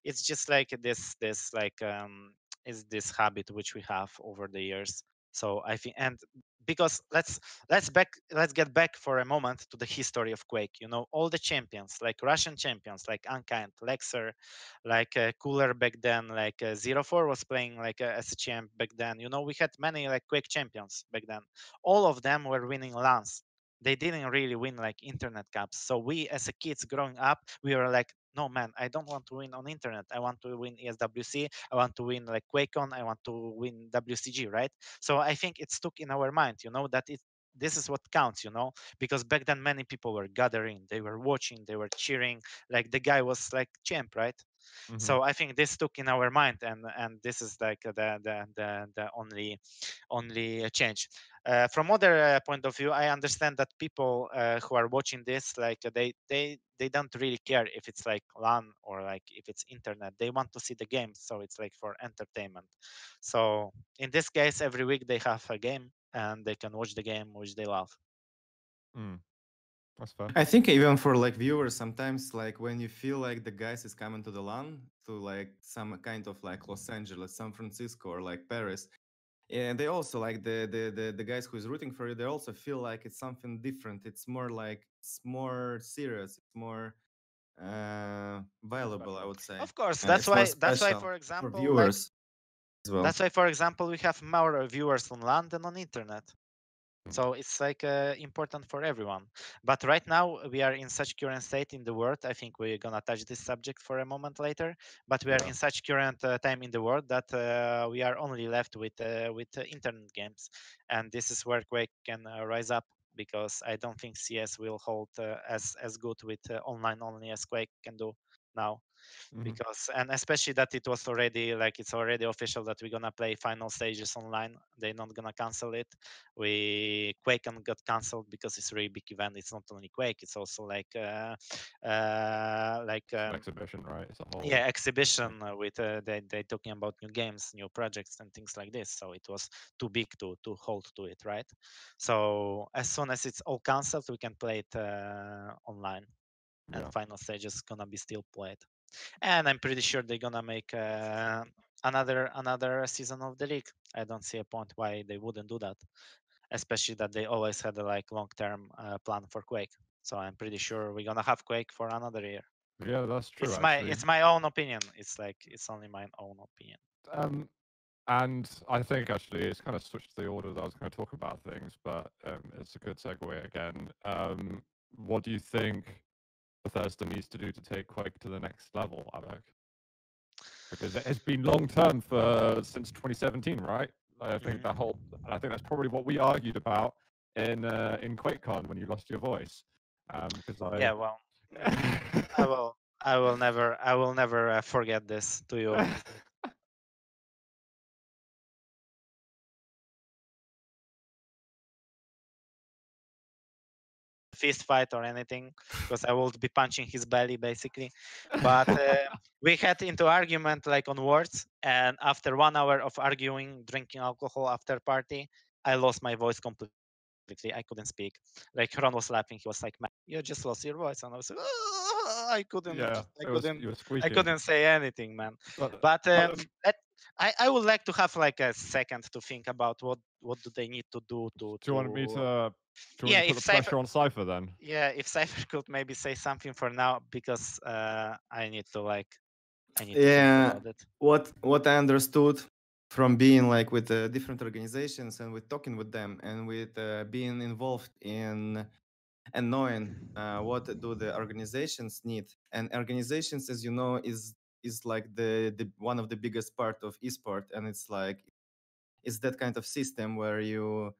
It's just like this this like um is this habit which we have over the years. So I think and because let's let's back let's get back for a moment to the history of Quake. You know, all the champions, like Russian champions, like Unkind, Lexer, like uh, Cooller back then, like uh, Zero Four was playing like uh, as a champ back then. You know, we had many like Quake champions back then. All of them were winning LANs they didn't really win like internet cups. So we as a kids growing up, we were like, no man, I don't want to win on internet. I want to win ESWC. I want to win like QuakeCon. I want to win WCG, right? So I think it stuck in our mind, you know, that it this is what counts you know because back then many people were gathering they were watching they were cheering like the guy was like champ right Mhm. so i think this took in our mind and and this is like the the the, the only only change uh, from other uh, point of view i understand that people uh, who are watching this like uh, they they they don't really care if it's like lan or like if it's internet they want to see the game so it's like for entertainment so in this case every week they have a game and they can watch the game which they love Mm. That's fair. I think even for like viewers, sometimes like when you feel like the guys is coming to the LAN to like some kind of like Los Angeles, San Francisco, or like Paris, and they also like the the the, the guys who is rooting for you. They also feel like it's something different. It's more like it's more serious. It's more uh valuable, I would say. of course Uh, that's why that's why for example for like, viewers as well. That's why, for example, we have more viewers on LAN than on internet. So it's like uh, important for everyone. But right now we are in such current state in the world. I think we're gonna touch this subject for a moment later. But we are Yeah. in such current uh, time in the world that uh, we are only left with uh, with uh, internet games, and this is where Quake can uh, rise up because I don't think CS will hold uh, as as good with uh, online only as Quake can do now Mhm. because and especially that it was already like it's already official that we're gonna play final stages online they're not gonna cancel it we quake and got cancelled because it's a really big event it's not only quake it's also like uh uh like um, exhibition, right? It's a whole. yeah exhibition with uh, they they talking about new games new projects and things like this so it was too big to to hold to it right so as soon as it's all cancelled we can play it uh, online and Yeah. final stage is gonna be still played and i'm pretty sure they're gonna make uh, another another season of the league i don't see a point why they wouldn't do that especially that they always had a like long term uh, plan for quake so i'm pretty sure we're gonna have quake for another year Yeah, that's true. it's my it's my own opinion it's like it's only my own opinion Um, and I think actually it's kind of switched the order that I was going to talk about things, but um, it's a good segue again. Um, what do you think Bethesda needs to do to take Quake to the next level, Alec? Because it has been long term for since 2017, right? I think that whole, and I think that's probably what we argued about in uh, in QuakeCon when you lost your voice. Um, because I yeah well i will i will never i will never uh, forget this to you fist fight or anything because I would be punching his belly basically. But uh, we had into argument like on words, and after one hour of arguing, drinking alcohol after party, I lost my voice completely. I couldn't speak. Like Ron was laughing. He was like, "Man, you just lost your voice," and I was like, I couldn't. yeah, I couldn't. were I couldn't say anything, man. But, But um, um, I, I would like to have like a second to think about what what do they need to do to. do you want me to- to? Do you Yeah, want to if put the Cypher- pressure on Cypher then? yeah if cypher could maybe say something for now because uh i need to like i need Yeah. think about it what what I understood from being like with uh, different organizations and with talking with them and with uh, being involved in and knowing uh, what do the organizations need and organizations as you know is is like the, the one of the biggest part of esport and it's like it's that kind of system where you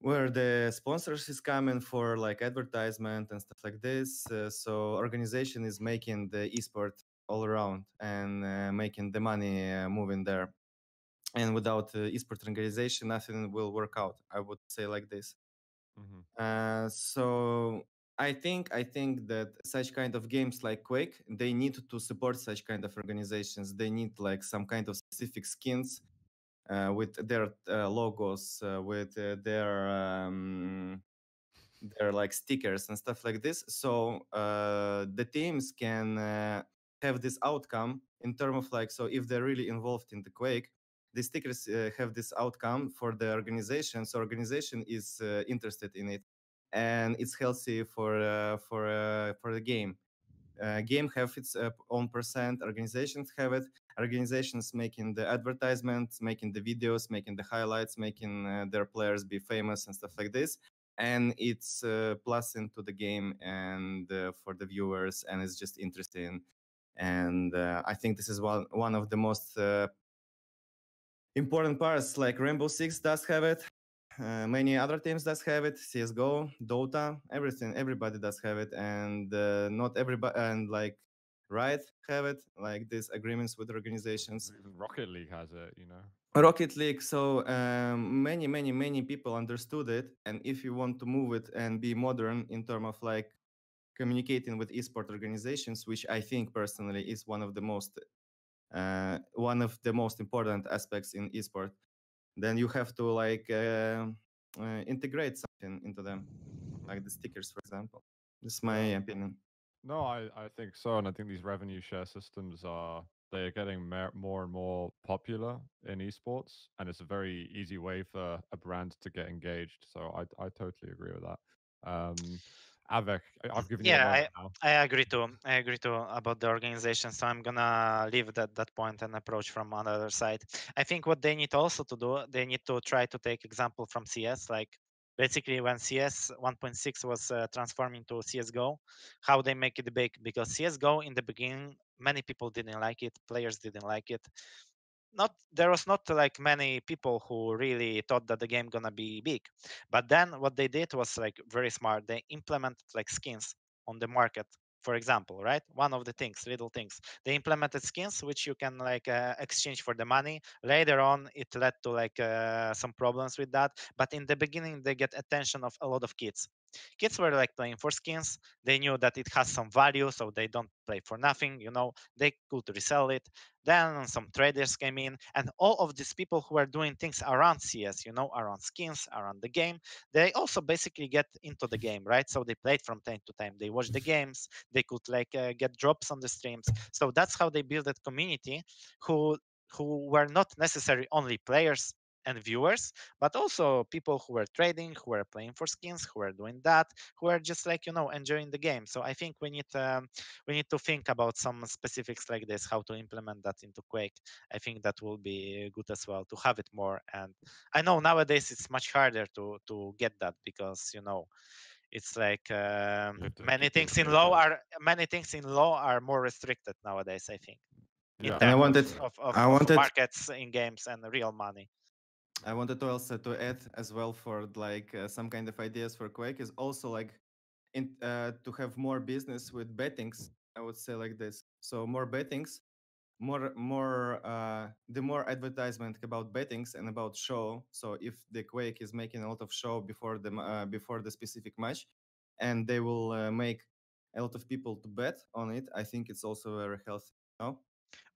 where the sponsors is coming for like advertisement and stuff like this uh, so organization is making the esport all around and uh, making the money uh, moving there and without uh, esport organization nothing will work out i would say like this Mhm. uh, so I think I think that such kind of games like Quake they need to support such kind of organizations. They need like some kind of specific skins with their uh, logos, uh, with uh, their um, their like stickers and stuff like this. So uh, the teams can uh, have this outcome in terms of like so if they're really involved in the Quake, the stickers uh, have this outcome for the organization. So organization is uh, interested in it, and it's healthy for uh, for uh, for the game. Uh, game have its uh, own percent. Organizations have it. Organizations making the advertisements, making the videos, making the highlights, making uh, their players be famous and stuff like this. And it's uh, plus into the game and uh, for the viewers, and it's just interesting. And uh, I think this is one one of the most important parts. Like Rainbow Six does have it, uh, many other teams does have it. CS:GO, Dota, everything. Everybody does have it, and uh, not everybody and like Riot have it. Like these agreements with organizations. Rocket League has it, you know. Rocket League. So um, many, many, many people understood it, and if you want to move it and be modern in terms of like communicating with esport organizations, which I think personally is one of the most uh, one of the most important aspects in esport, then you have to like uh, uh, integrate something into them, like the stickers, for example. This is my opinion. No, I, I think so, and I think these revenue share systems are they're getting mer- more and more popular in esports, and it's a very easy way for a brand to get engaged. So I I totally agree with that. Um, av3k, I- I've given Yeah, you now. I agree too. I agree too about the organization. So I'm gonna leave that that point and approach from another side. I think what they need also to do, they need to try to take example from CS. Like basically when CS 1.6 was uh, transforming to CS:GO, how they make it big because CS:GO in the beginning many people didn't like it, players didn't like it. Not there was not like many people who really thought that the game gonna be big, but then what they did was like very smart. They implemented like skins on the market for example right? One of the things little things. They implemented skins which you can like uh, exchange for the money. Later on it led to like uh, some problems with that. But in the beginning they get attention of a lot of kids kids were like playing for skins. They knew that it has some value so they don't play for nothing you know they could resell it. Then some traders came in and all of these people who are doing things around cs you know around skins around the game they also basically get into the game right? So they played from time to time. They watch the games. They could like uh, get drops on the streams. So that's how they build that community who who were not necessarily only players and viewers but also people who were trading who were playing for skins who were doing that who are just like you know enjoying the game. So i think we need um, we need to think about some specifics like this how to implement that into quake. I think that will be good as well to have it more and i know nowadays it's much harder to to get that because you know it's like um, many things in law are many things in law are more restricted nowadays i think in Yeah. And I wanted, of, of, I of wanted, markets in games and real money I wanted to also to add as well for like uh, some kind of ideas for Quake is also like in uh, to have more business with bettings. I would say like this. So more bettings, more more uh, the more advertisement about bettings and about show. So if the Quake is making a lot of show before the uh, before the specific match, and they will uh, make a lot of people to bet on it, I think it's also very healthy. No.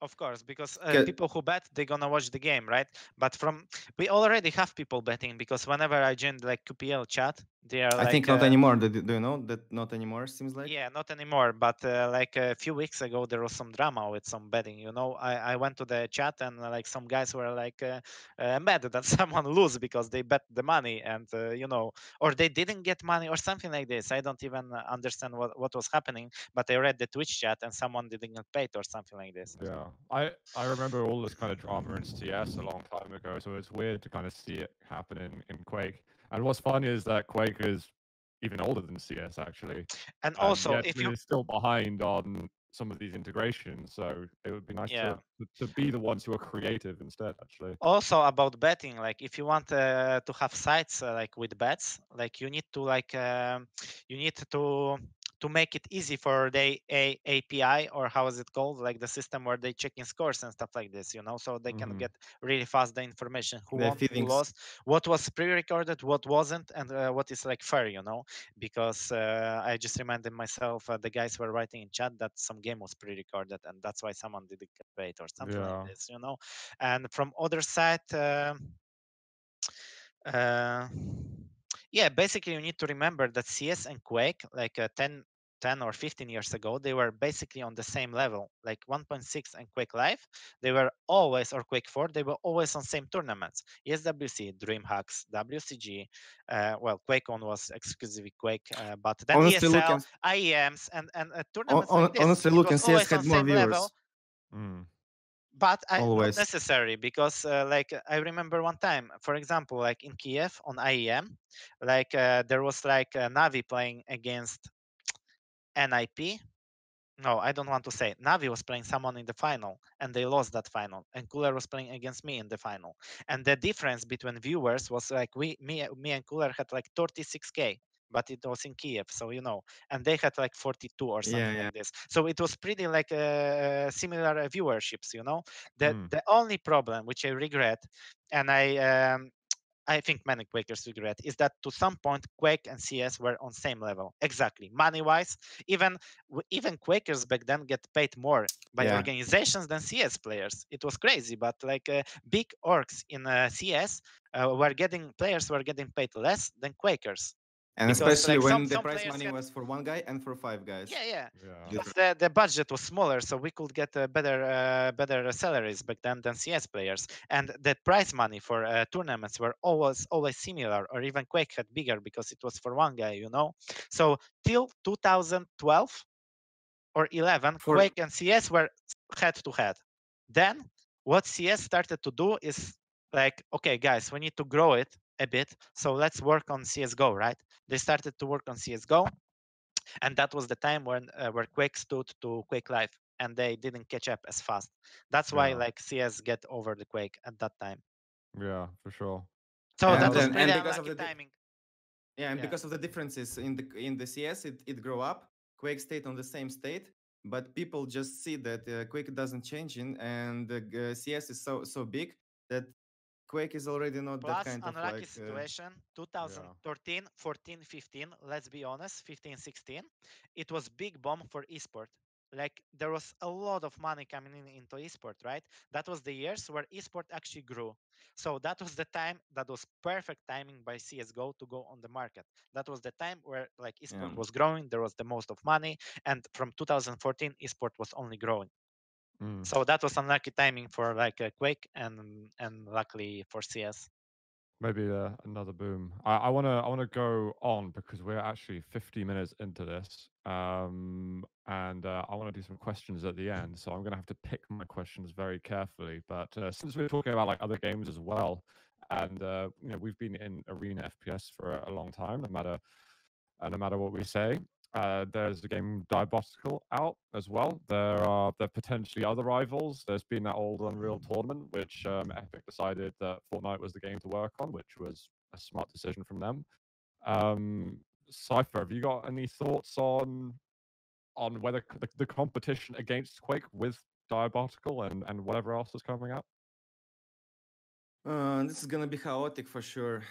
Of course, because uh, Ca- people who bet, they're gonna watch the game, right? But from we already have people betting because whenever I joined like QPL chat, they are I like, think not uh, anymore. Do, do you know that not anymore? Seems like. yeah, not anymore. But uh, like a few weeks ago, there was some drama with some betting. You know, I, I went to the chat and uh, like some guys were like uh, uh, mad that someone lose because they bet the money and uh, you know, or they didn't get money or something like this. I don't even uh, understand what what was happening. But I read the Twitch chat and someone didn't get paid or something like this. Yeah, I I remember all this kind of drama in CS a long time ago, so it's weird to kind of see it happen in, in Quake. And what's funny is that Quake is even older than CS actually, And and also, yet if you're still behind on some of these integrations. So it would be nice Yeah. to, to to be the ones who are creative instead. Actually, also about betting like if you want uh, to have sites uh, like with bets like you need to like um, you need to to make it easy for the a- api or how is it called like the system where they checking scores and stuff like this you know so they can Mhm. get really fast the information who The won who lost what was pre-recorded what wasn't and uh, what is like fair you know because uh, i just reminded myself uh, the guys were writing in chat that some game was pre-recorded and that's why someone didn't get paid or something Yeah. like this you know and from other side um uh, yeah basically you need to remember that cs and quake like uh, 10 10 or 15 years ago they were basically on the same level like 1.6 and quake live they were always or quake 4 they were always on same tournaments eswc dreamhacks wcg uh, well QuakeCon was exclusively quake uh, but then Honestly, esl looking, iems and and uh, hon- tournaments hon- like this honestly, it looking, was CS always had on more same viewers. level Mm. but I, not Always. necessary because uh, like i remember one time for example like in kiev on iem like uh, there was like uh, navi playing against nip no, I don't want to say. Navi was playing someone in the final and they lost that final. And Cooller was playing against me in the final. And the difference between viewers was like we me me and Cooller had like 36k, but it was in Kiev, so you know, and they had like 42 or something Yeah, yeah. like this. So it was pretty like uh, similar uh, viewerships, you know. The Mm. the only problem which I regret, and I um, I think many Quakers regret is that to some point Quake and CS were on same level. Exactly, money wise, even even Quakers back then get paid more by Yeah. organizations than CS players. It was crazy, but like uh, big orgs in uh, CS uh, were getting players were getting paid less than Quakers. And Because, especially like, when some- the some prize money had- was for one guy and for five guys. Yeah, yeah. Yeah. The, the budget was smaller, so we could get uh, better uh, better salaries back then than CS players, and the prize money for uh, tournaments were always always similar, or even Quake had bigger because it was for one guy, you know. So till 2012 or 11, For- Quake and CS were head to head. Then what CS started to do is like, okay, guys, we need to grow it a bit, so let's work on CS:GO, right? They started to work on CS:GO, and that was the time when uh, where Quake stood to Quake Live, and they didn't catch up as fast. That's why Yeah. like CS get over the Quake at that time. Yeah, for sure. So And that was then- and pretty because of the timing. Yeah, and Yeah. because of the differences in the in the CS, it, it grew up. Quake stayed on the same state, but people just see that uh, Quake doesn't change in, and uh, CS is so so big that Quake is already not Plus that kind of unlucky like. uh, situation 2013 14 15 let's be honest 15 16 it was big bomb for esport. Like there was a lot of money coming in into esport right? That was the years where esport actually grew. So that was the time that was perfect timing by csgo to go on the market. That was the time where like esport Yeah. was growing there was the most of money and from 2014 esport was only growing Mm. so that was unlucky timing for like a quake and and luckily for cs Maybe uh, another boom. I, I wanna I wanna go on because we're actually 50 minutes into this, um, and uh, I want to do some questions at the end. So I'm gonna have to pick my questions very carefully. But uh, since we're talking about like other games as well, and uh, you know we've been in arena FPS for a long time, no matter uh, no matter what we say. Uh, there's the game Diabotical out as well. There are there are potentially other rivals. There's been that old Unreal tournament, which um, Epic decided that Fortnite was the game to work on, which was a smart decision from them. Um, Cypher, have you got any thoughts on on whether the, the competition against Quake with Diabotical and, and whatever else is coming up? Uh, this is gonna be chaotic for sure.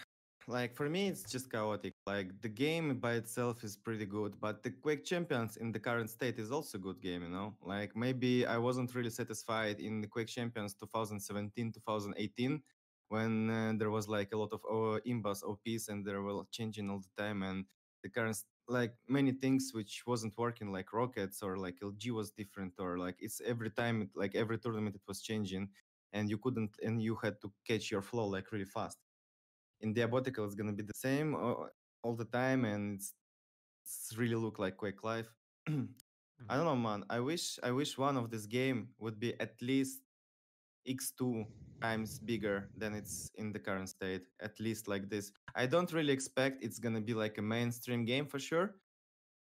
Like for me, it's just chaotic. Like the game by itself is pretty good, but the Quake Champions in the current state is also good game. You know, like maybe I wasn't really satisfied in the Quake Champions 2017, 2018, when uh, there was like a lot of uh, imbas OPs and they were changing all the time, and the current like many things which wasn't working, like rockets or like LG was different, or like it's every time, it, like every tournament, it was changing and you couldn't and you had to catch your flow like really fast in diabotical it's gonna be the same uh, all the time and it's, it's really look like Quake Live. I don't know man i wish i wish one of this game would be at least x2 times bigger than it's in the current state at least like this. I don't really expect it's gonna be like a mainstream game for sure.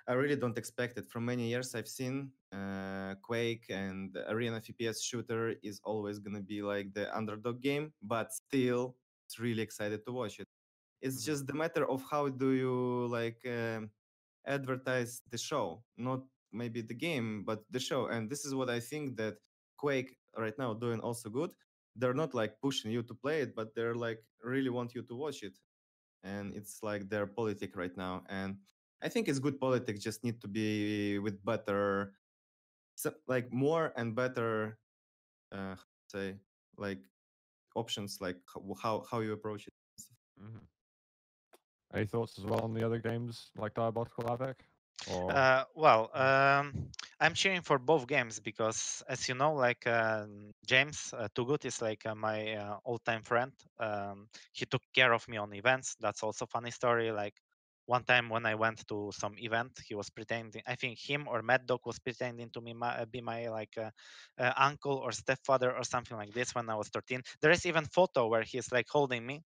I really don't expect it. From many years I've seen, uh, Quake and Arena FPS shooter is always gonna be like the underdog game, but still, it's really excited to watch it. It's Mhm. just the matter of how do you like um, advertise the show, not maybe the game, but the show. And this is what I think that Quake right now doing also good. They're not like pushing you to play it, but they're like really want you to watch it and it's like their politic right now and i think it's good politics just need to be with better like more and better uh say like options like how how, you approach it Mhm. Any thoughts as well on the other games like Diabotical Havoc? Or Uh, well, um, I'm cheering for both games because, as you know, like um, James uh, 2GD is like uh, my uh, all-time friend. Um, he took care of me on events. That's also funny story. Like one time when I went to some event, he was pretending. I think him or Mad Dog was pretending to me my, be my like uh, uh, uncle or stepfather or something like this when I was 13. There is even photo where he's like holding me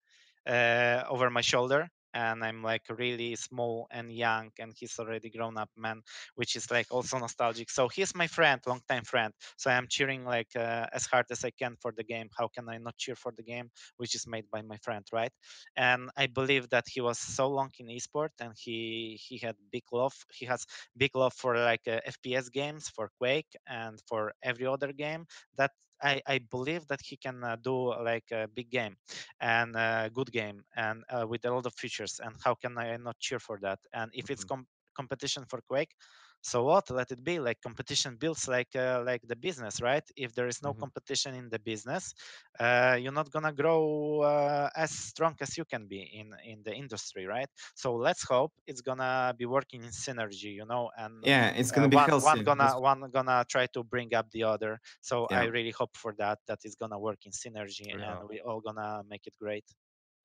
uh, over my shoulder and I'm like really small and young, and he's already grown up man, which is like also nostalgic. So he's my friend, long time friend. So I'm cheering like uh, as hard as I can for the game. How can I not cheer for the game, which is made by my friend, right? And I believe that he was so long in esport, and he he had big love. He has big love for like uh, FPS games, for Quake, and for every other game that I, I believe that he can uh, do like a big game and a good game and uh, with a lot of features. And how can I not cheer for that? And if it's Mhm. com- competition for Quake, so what? Let it be. Like competition builds like uh, like the business, right? If there is no Mhm. competition in the business, uh, you're not gonna grow uh, as strong as you can be in in the industry, right? So let's hope it's gonna be working in synergy, you know, and Yeah, it's uh, gonna be one, healthy. one gonna one gonna try to bring up the other so i really hope for that that it's gonna work in synergy Yeah. and we all gonna make it great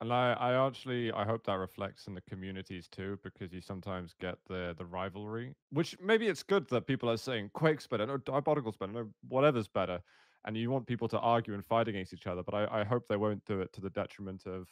And I, I actually, I hope that reflects in the communities too, because you sometimes get the the rivalry. Which maybe it's good that people are saying Quake's better, no Diabotical's better, no whatever's better, and you want people to argue and fight against each other. But I, I hope they won't do it to the detriment of,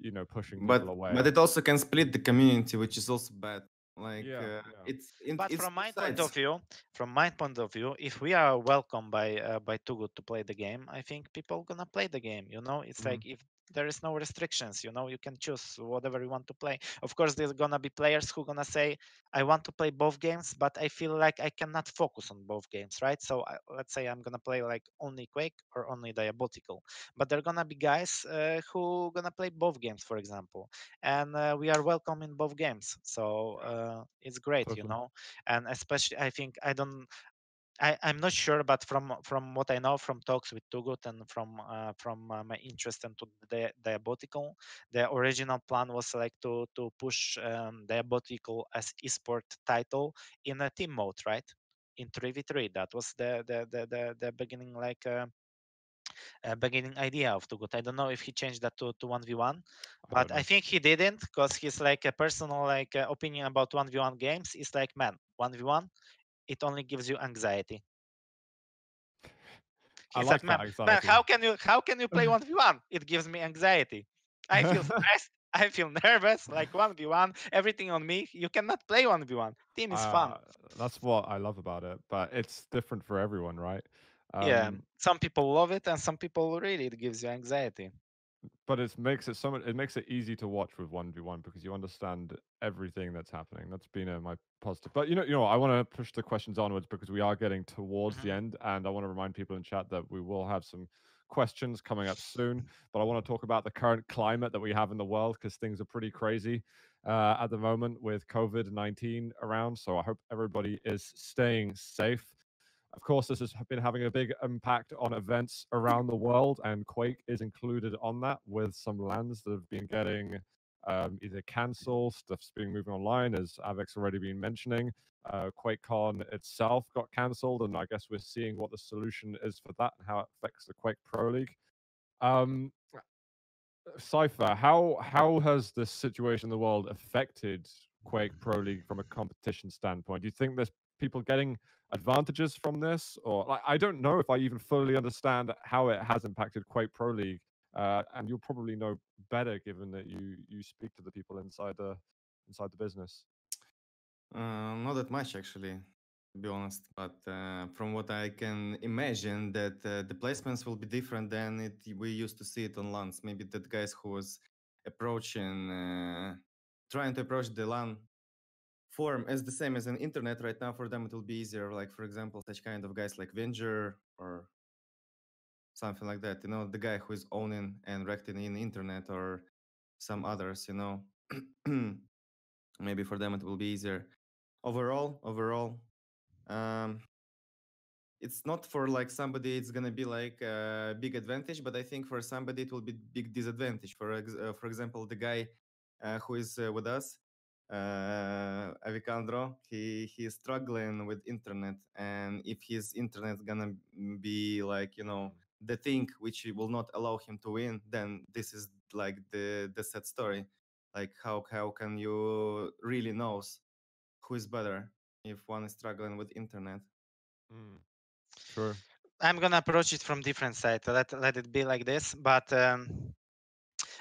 you know, pushing people but away. but it also can split the community, which is also bad. Like Yeah, uh, yeah. it's in, but it's from two my point of view from my point of view if we are welcomed by uh, by 2GD to play the game i think people gonna play the game you know it's Mhm. like if there is no restrictions you know you can choose whatever you want to play. Of course there's gonna be players who gonna say i want to play both games but i feel like i cannot focus on both games right? So I, let's say i'm gonna play like only quake or only Diabotical. But there are gonna be guys uh, who gonna play both games for example. And uh, we are welcome in both games. So uh, it's great you know? And especially i think i don't I, I'm not sure, but from from what I know from talks with 2GD and from uh, from uh, my interest into the Diabotical, the original plan was like to to push um, Diabotical as esport title in a team mode, right? In 3v3, that was the the the the, the beginning like uh, uh, beginning idea of 2GD. I don't know if he changed that to to 1v1, but don't I, think he didn't because he's like a personal like uh, opinion about 1v1 games is like man 1v1 it only gives you anxiety. I He's like man, man how can you how can you play 1v1 it gives me anxiety. I feel stressed. I feel nervous like 1v1 everything on me you cannot play 1v1 team is fun. Uh, that's what I love about it, but it's different for everyone, right? yeah. Um, some people love it and some people really it gives you anxiety but it makes it so much, it makes it easy to watch with 1v1 because you understand everything that's happening. That's been uh, my positive but you know you know i want to push the questions onwards because we are getting towards the Mhm. end and i want to remind people in chat that we will have some questions coming up soon but i want to talk about the current climate that we have in the world because things are pretty crazy uh, at the moment with covid-19 around so i hope everybody is staying safe of course, this has been having a big impact on events around the world, and Quake is included on that with some LANs that have been getting um, either cancelled, stuff's been moving online, as av3k's already been mentioning. Uh, QuakeCon itself got cancelled, and I guess we're seeing what the solution is for that and how it affects the Quake Pro League. Um, Cypher, how how has this situation in the world affected Quake Pro League from a competition standpoint? Do you think there's people getting advantages from this, or like, I don't know if I even fully understand how it has impacted Quake Pro League, uh, and you'll probably know better given that you you speak to the people inside the inside the business. Uh, not that much actually, to be honest. But uh, from what I can imagine, that uh, the placements will be different than it we used to see it on LANs. Maybe that guys who was approaching, uh, trying to approach the LAN form as the same as an internet right now. For them, it will be easier. Like for example, such kind of guys like Venger or something like that. You know, the guy who is owning and recting in internet or some others. You know, maybe for them it will be easier overall overall um it's not for like somebody it's gonna be like a big advantage but i think for somebody it will be big disadvantage for ex- uh, for example the guy uh, who is uh, with us uh avicandro he he's struggling with internet and if his internet gonna be like you know the thing which will not allow him to win then this is like the the sad story like how how can you really knows who is better if one is struggling with internet Mm. Sure. I'm gonna approach it from different side. Let let it be like this. But um,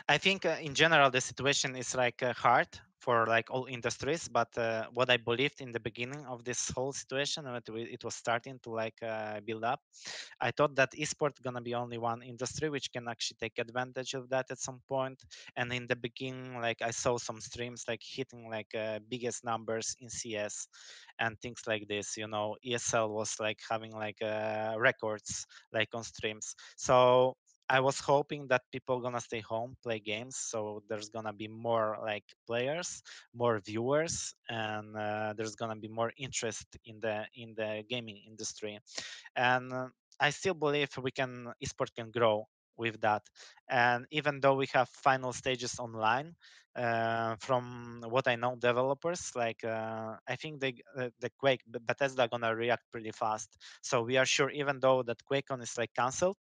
I think uh, in general the situation is like uh, hard for like all industries. But uh, what I believed in the beginning of this whole situation, when it, was starting to like uh, build up, I thought that esport gonna be only one industry which can actually take advantage of that at some point. And in the beginning, like I saw some streams like hitting like uh, biggest numbers in CS and things like this. You know, ESL was like having like uh, records like on streams. So I was hoping that people gonna stay home, play games, so there's gonna be more like players, more viewers, and uh, there's gonna be more interest in the in the gaming industry. And uh, I still believe we can esport can grow with that. And even though we have final stages online, uh, from what I know, developers like uh, I think they uh, the Quake Bethesda gonna react pretty fast. So we are sure, even though that QuakeCon is like cancelled,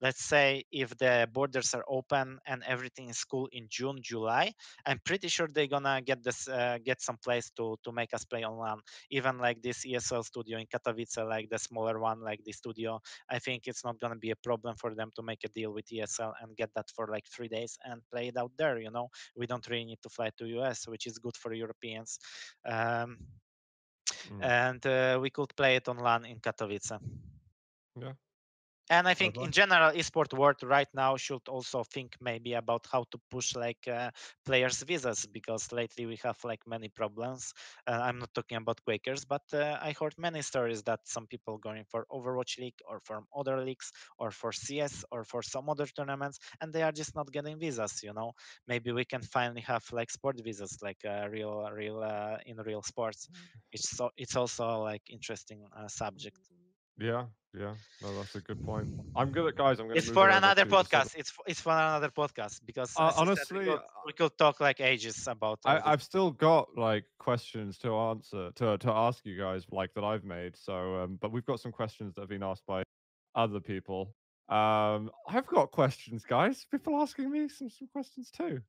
let's say if the borders are open and everything is cool in June, July, I'm pretty sure they're gonna get this uh, get some place to to make us play online. Even like this ESL studio in Katowice, like the smaller one, like the studio, I think it's not gonna be a problem for them to make a deal with ESL and get that for like three days and play it out there. You know, we don't really need to fly to US, which is good for Europeans. Um, Mm. and uh, we could play it online in Katowice. Yeah. And I think in general, esport world right now should also think maybe about how to push like uh, players' visas because lately we have like many problems. Uh, I'm not talking about Quakers, but uh, I heard many stories that some people going for Overwatch League or from other leagues or for CS or for some other tournaments, and they are just not getting visas. You know, maybe we can finally have like sport visas, like uh, real, real uh, in real sports. It's so it's also like interesting uh, subject. Yeah, yeah. No, that's a good point. I'm good at guys. I'm gonna. It's for another to the sort of- podcast. It's f- it's for another podcast because Uh, said, we honestly, could, we could talk like ages about. I, I've still got like questions to answer to to ask you guys like that I've made. So, um, but we've got some questions that have been asked by other people. Um, I've got questions, guys. People asking me some some questions too.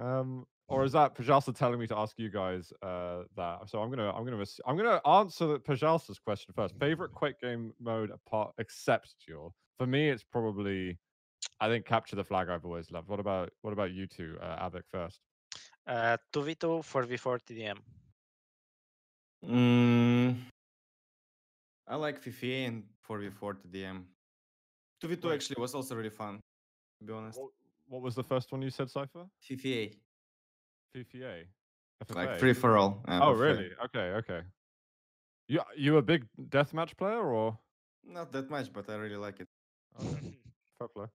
Um, or is that Pajalsa telling me to ask you guys uh, that? So I'm gonna I'm gonna I'm gonna answer Pajalsa's question first. Favorite Quake game mode apart except Duel. For me, it's probably I think capture the flag. I've always loved. What about what about you two, uh, av3k first? Uh, 2v2 4v4 TDM. Mm, I like FIFA and 4v4 TDM. DM. 2v2 actually was also really fun, to be honest. What, what was the first one you said, Cypher? FIFA, FFA. like free for all. Oh, really? Okay, okay. You you a big deathmatch player or? Not that much, but I really like it. Okay, fair play.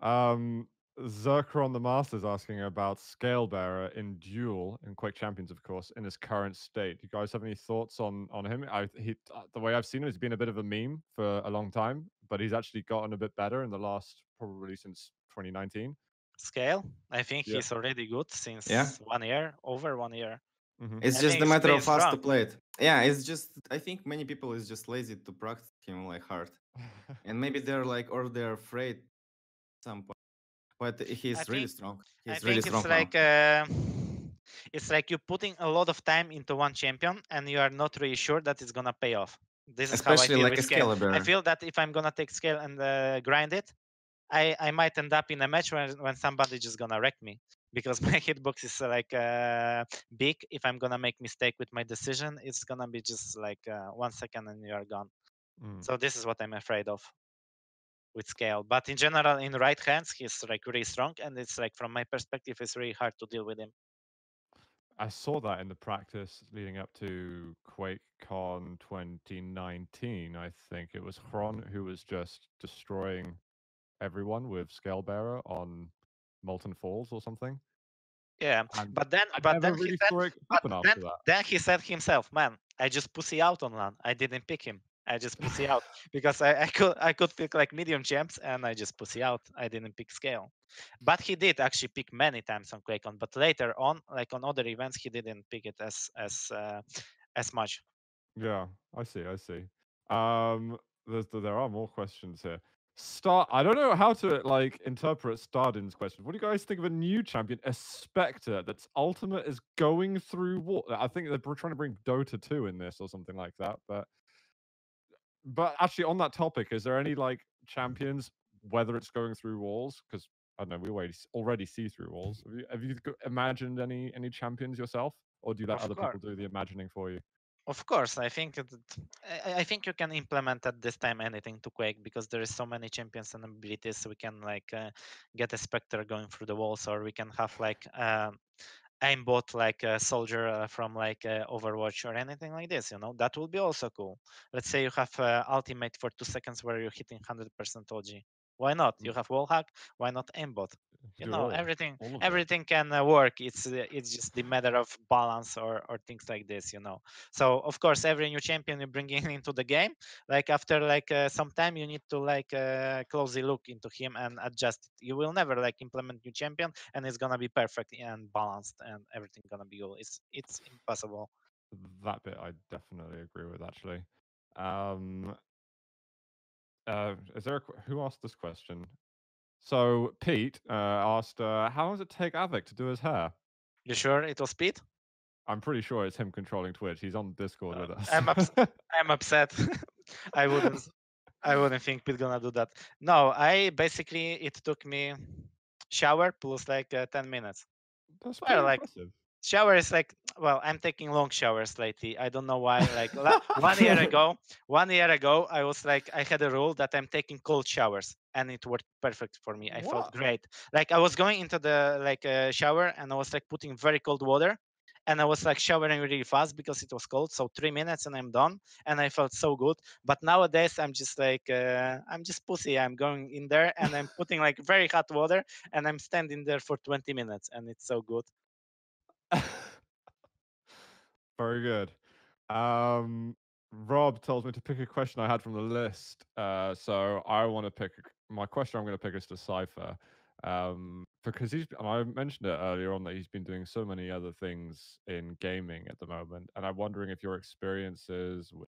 Um, Zerker on the Masters asking about Scalebearer in Duel in Quake Champions, of course, in his current state. Do you guys have any thoughts on on him? I he uh, the way I've seen him, he's been a bit of a meme for a long time, but he's actually gotten a bit better in the last probably since 2019. Scale. I think Yeah. he's already good since Yeah. one year, over one year. Mhm. It's I just a matter of us to play it. Yeah, it's just I think many people is just lazy to practice him like hard, and maybe they're like or they're afraid some point. But he's really think- strong. I He's really think strong. it's now. like uh, it's like you're putting a lot of time into one champion and you are not really sure that it's gonna pay off. This is how I feel like with a scale. Scalebearer. I feel that if I'm gonna take scale and uh, grind it, I I might end up in a match when when somebody just gonna wreck me because my hitbox is like uh, big. If I'm gonna make mistake with my decision, it's gonna be just like uh, one second and you are gone. Mm. So this is what I'm afraid of with scale. But in general, in right hands, he's like really strong, and it's like from my perspective, it's really hard to deal with him. I saw that in the practice leading up to QuakeCon 2019. I think it was Hron who was just destroying everyone with Scalebearer on Molten Falls or something. Yeah, And but then, I but then really he said, but then, then he said himself, "Man, I just pussy out on LAN. I didn't pick him. I just pussy out because I, I could I could pick like medium champs and I just pussy out. I didn't pick scale, but he did actually pick many times on QuakeCon. But later on, like on other events, he didn't pick it as as uh, as much. Yeah, I see. I see. Um, there's there are more questions here. Star, I don't know how to like interpret Stardin's question. What do you guys think of a new champion, a Spectre, that's ultimate is going through what? I think they're trying to bring Dota 2 in this or something like that. But but actually, on that topic, is there any like champions, whether it's going through walls? Because I don't know. We already already see through walls. Have you, have you imagined any any champions yourself, or do you let other people do the imagining for you? Of course, I think it, I, I think you can implement at this time anything to Quake because there is so many champions and abilities. We can like uh, get a Spectre going through the walls, or we can have like um, aimbot like a soldier uh, from like uh, Overwatch or anything like this. You know that would be also cool. Let's say you have uh, ultimate for two seconds where you're hitting hundred percent OG. Why not? You have wall hack. Why not aimbot? You know everything all of it. everything can uh, work it's uh, it's just the matter of balance or or things like this you know so of course every new champion you bring in into the game like after like uh, some time you need to like uh, closely look into him and adjust it you will never like implement new champion and it's gonna be perfect and balanced and everything gonna be good it's it's impossible That bit I definitely agree with actually. Um, uh, is there a, who asked this question? So Pete uh, asked, uh, "How long does it take av3k to do his hair?" you sure it was Pete? I'm pretty sure it's him controlling Twitch. He's on Discord Uh, with us. I'm ups- i'm upset i wouldn't i wouldn't think Pete gonna do that no i basically it took me shower plus like uh, 10 minutes That's well, like- impressive. Shower is like well i'm taking long showers lately i don't know why like one year ago one year ago i was like i had a rule that i'm taking cold showers and it worked perfect for me i felt great. Like i was going into the like uh, shower and i was like putting very cold water and i was like showering really fast because it was cold so three minutes and i'm done and i felt so good. But nowadays i'm just like uh, i'm just pussy i'm going in there and i'm putting like very hot water and i'm standing there for 20 minutes and it's so good Very good. Um, Rob tells me to pick a question I had from the list. Uh, so I want to pick my question. I'm going to pick is to Cypher, um, because he's. I mentioned it earlier on that he's been doing so many other things in gaming at the moment, and I'm wondering if your experiences with,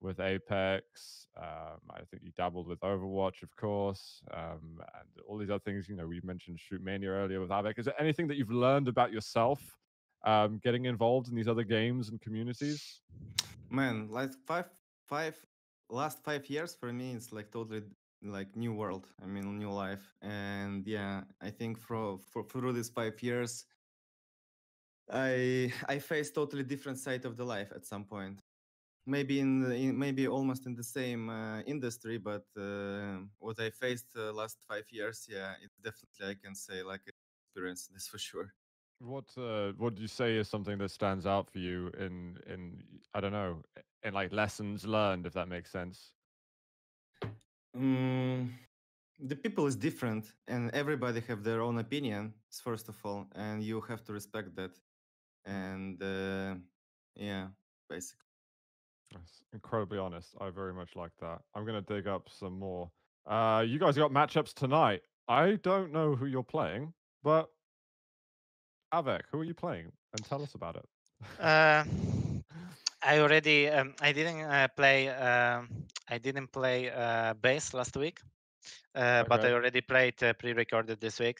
with Apex. Um, I think you dabbled with Overwatch, of course, um, and all these other things. You know, we mentioned Shoot Mania earlier with av3k. Is there anything that you've learned about yourself? Um, getting involved in these other games and communities? Man, like five, five, last five years for me, it's like totally like new world. I mean, new life, and yeah, I think for, for through these five years, I I faced totally different side of the life at some point. Maybe in, in maybe almost in the same uh, industry, but uh, what I faced uh, last five years, yeah, it's definitely I can say like experience. That's for sure. What uh, what do you say is something that stands out for you in in I don't know in like lessons learned, if that makes sense? Mm, the people is different, and everybody have their own opinion. First of all, and you have to respect that. And uh, yeah, basically. That's incredibly honest. I very much like that. I'm gonna dig up some more. Uh, you guys got matchups tonight. I don't know who you're playing, but av3k, who are you playing? And tell us about it. Uh, I already um, I didn't uh, play um, I didn't play uh, bass last week, uh, but I already played uh, pre-recorded this week.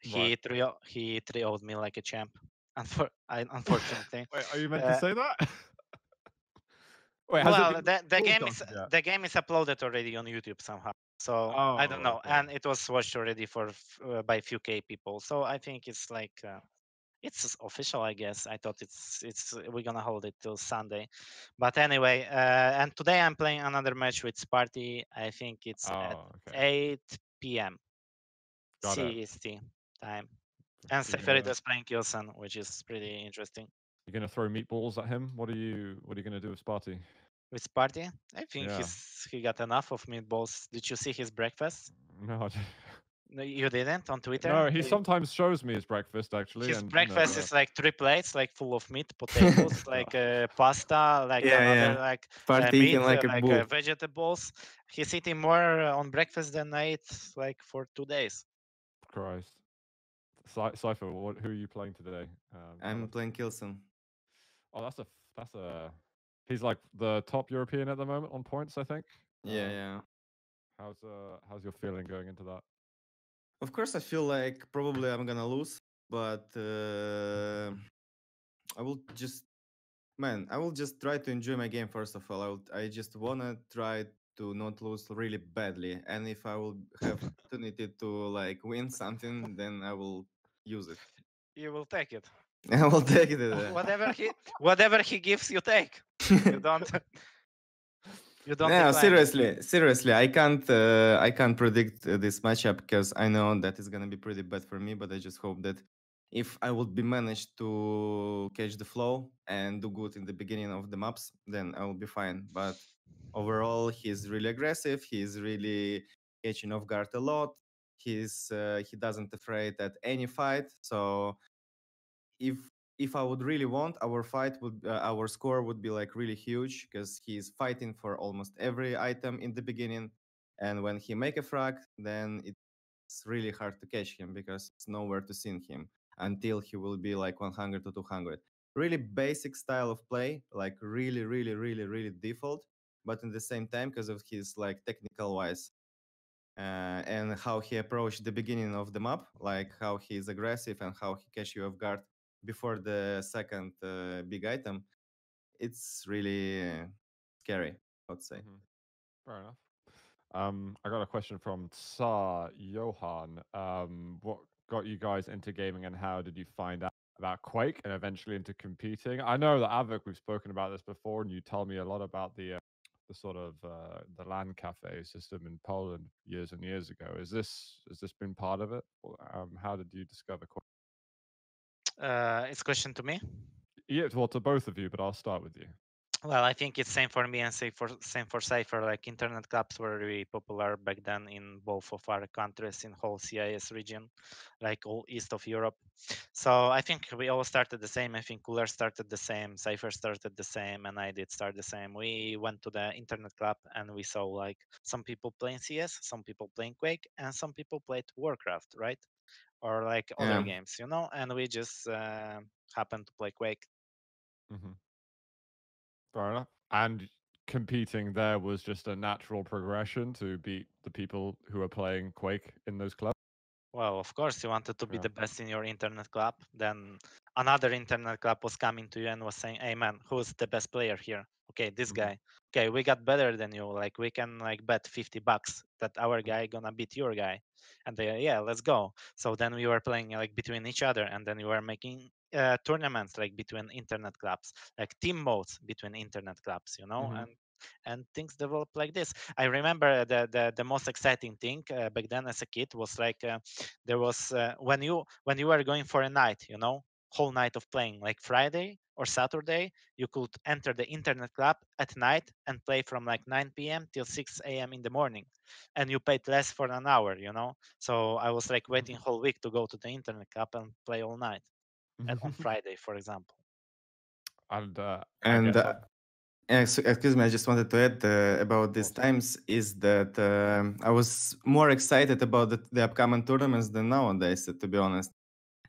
He Right. trio he trioed me like a champ. Unfor- I, unfortunately. Wait, are you meant Uh, to say that? Wait, well, been the, the game is the game is uploaded already on YouTube somehow. So I don't Oh, know, okay. and it was watched already for uh, by a few K people. So I think it's like uh, it's official, I guess. I thought it's it's uh, we're gonna hold it till Sunday, but anyway. Uh, and today I'm playing another match with Sparty. I think it's at Oh, okay. 8 p.m. Got it. CEST time. And So you're gonna- Seferid is playing k1llsen, which is pretty interesting. You're gonna throw meatballs at him. What are you? What are you gonna do with Sparty? With Sparty, I think Yeah. he's he got enough of meatballs. Did you see his breakfast? No, I d- No, you didn't on Twitter. no. He sometimes shows me his breakfast actually. His and, you know, breakfast uh, is like three plates, like full of meat, potatoes, like uh, pasta, like Yeah, another yeah. like uh, Party meat, eating like uh, a like bull. uh, vegetables. He's eating more uh, on breakfast than I ate like for two days. Christ. Cy- Cypher, what, who are you playing today? Um, I'm playing Kilson. Oh, that's a f- that's a. He's like the top European at the moment on points, I think. Yeah, Uh, yeah. How's uh how's your feeling going into that? Of course, I feel like probably I'm gonna lose, but uh, I will just, man, I will just try to enjoy my game. First of all, I will, I just wanna try to not lose really badly. And if I will have opportunity to like win something, then I will use it. You will take it. I will take it. whatever he whatever he gives, you take. You don't. You don't. no, decline. seriously, seriously, I can't, uh, I can't predict uh, this matchup because I know that it's gonna be pretty bad for me. But I just hope that if I would be managed to catch the flow and do good in the beginning of the maps, then I will be fine. But overall, he's really aggressive. He's really catching off guard a lot. He's uh, he doesn't afraid at any fight. So if if I would really want, our fight would uh, our score would be like really huge because he's fighting for almost every item in the beginning, and when he make a frag, then it's really hard to catch him because it's nowhere to see him until he will be like 100 to 200. Really basic style of play, like really, really, really, really default, but in the same time because of his like technical wise uh, and how he approached the beginning of the map, like how he is aggressive and how he catch you off guard before the second uh, big item, it's really scary. I'd say. Mhm. Fair enough. Um, I got a question from Tsar Johan. Um, what got you guys into gaming, and how did you find out about Quake and eventually into competing? I know that av3k, we've spoken about this before, and you tell me a lot about the uh, the sort of uh, the LAN cafe system in Poland years and years ago. Is this has this been part of it? Um, how did you discover Quake? Uh, it's question to me. Yeah, well, to both of you, but I'll start with you. Well, I think it's same for me and same for same for Cypher. Like internet clubs were really popular back then in both of our countries in whole CIS region, like all east of Europe. So I think we all started the same. I think Cooller started the same, Cypher started the same, and I did start the same. We went to the internet club and we saw like some people playing CS, some people playing Quake, and some people played Warcraft, right? Or like other Yeah. games, you know. And we just uh, happened to play Quake. Mm-hmm. Fair enough. And competing there was just a natural progression to beat the people who are playing Quake in those clubs. Well, of course, you wanted to be Yeah. the best in your internet club. Then another internet club was coming to you and was saying, "Hey, man, who's the best player here? Okay, this Mhm. guy. Okay, we got better than you. Like, we can like bet 50 bucks that our guy gonna beat your guy." And they, yeah, let's go. So then we were playing like between each other, and then we were making uh, tournaments like between internet clubs, like team modes between internet clubs, you know, Mhm. and and things develop like this. I remember the the, the most exciting thing uh, back then as a kid was like uh, there was uh, when you when you were going for a night, you know, whole night of playing, like Friday or Saturday, you could enter the internet club at night and play from like 9 p.m. till 6 a.m. in the morning, and you paid less for an hour, you know. So I was like waiting whole week to go to the internet club and play all night, and on Friday, for example. and uh, And uh, excuse me, I just wanted to add uh, about these times is that um I was more excited about the, the upcoming tournaments than nowadays, to be honest.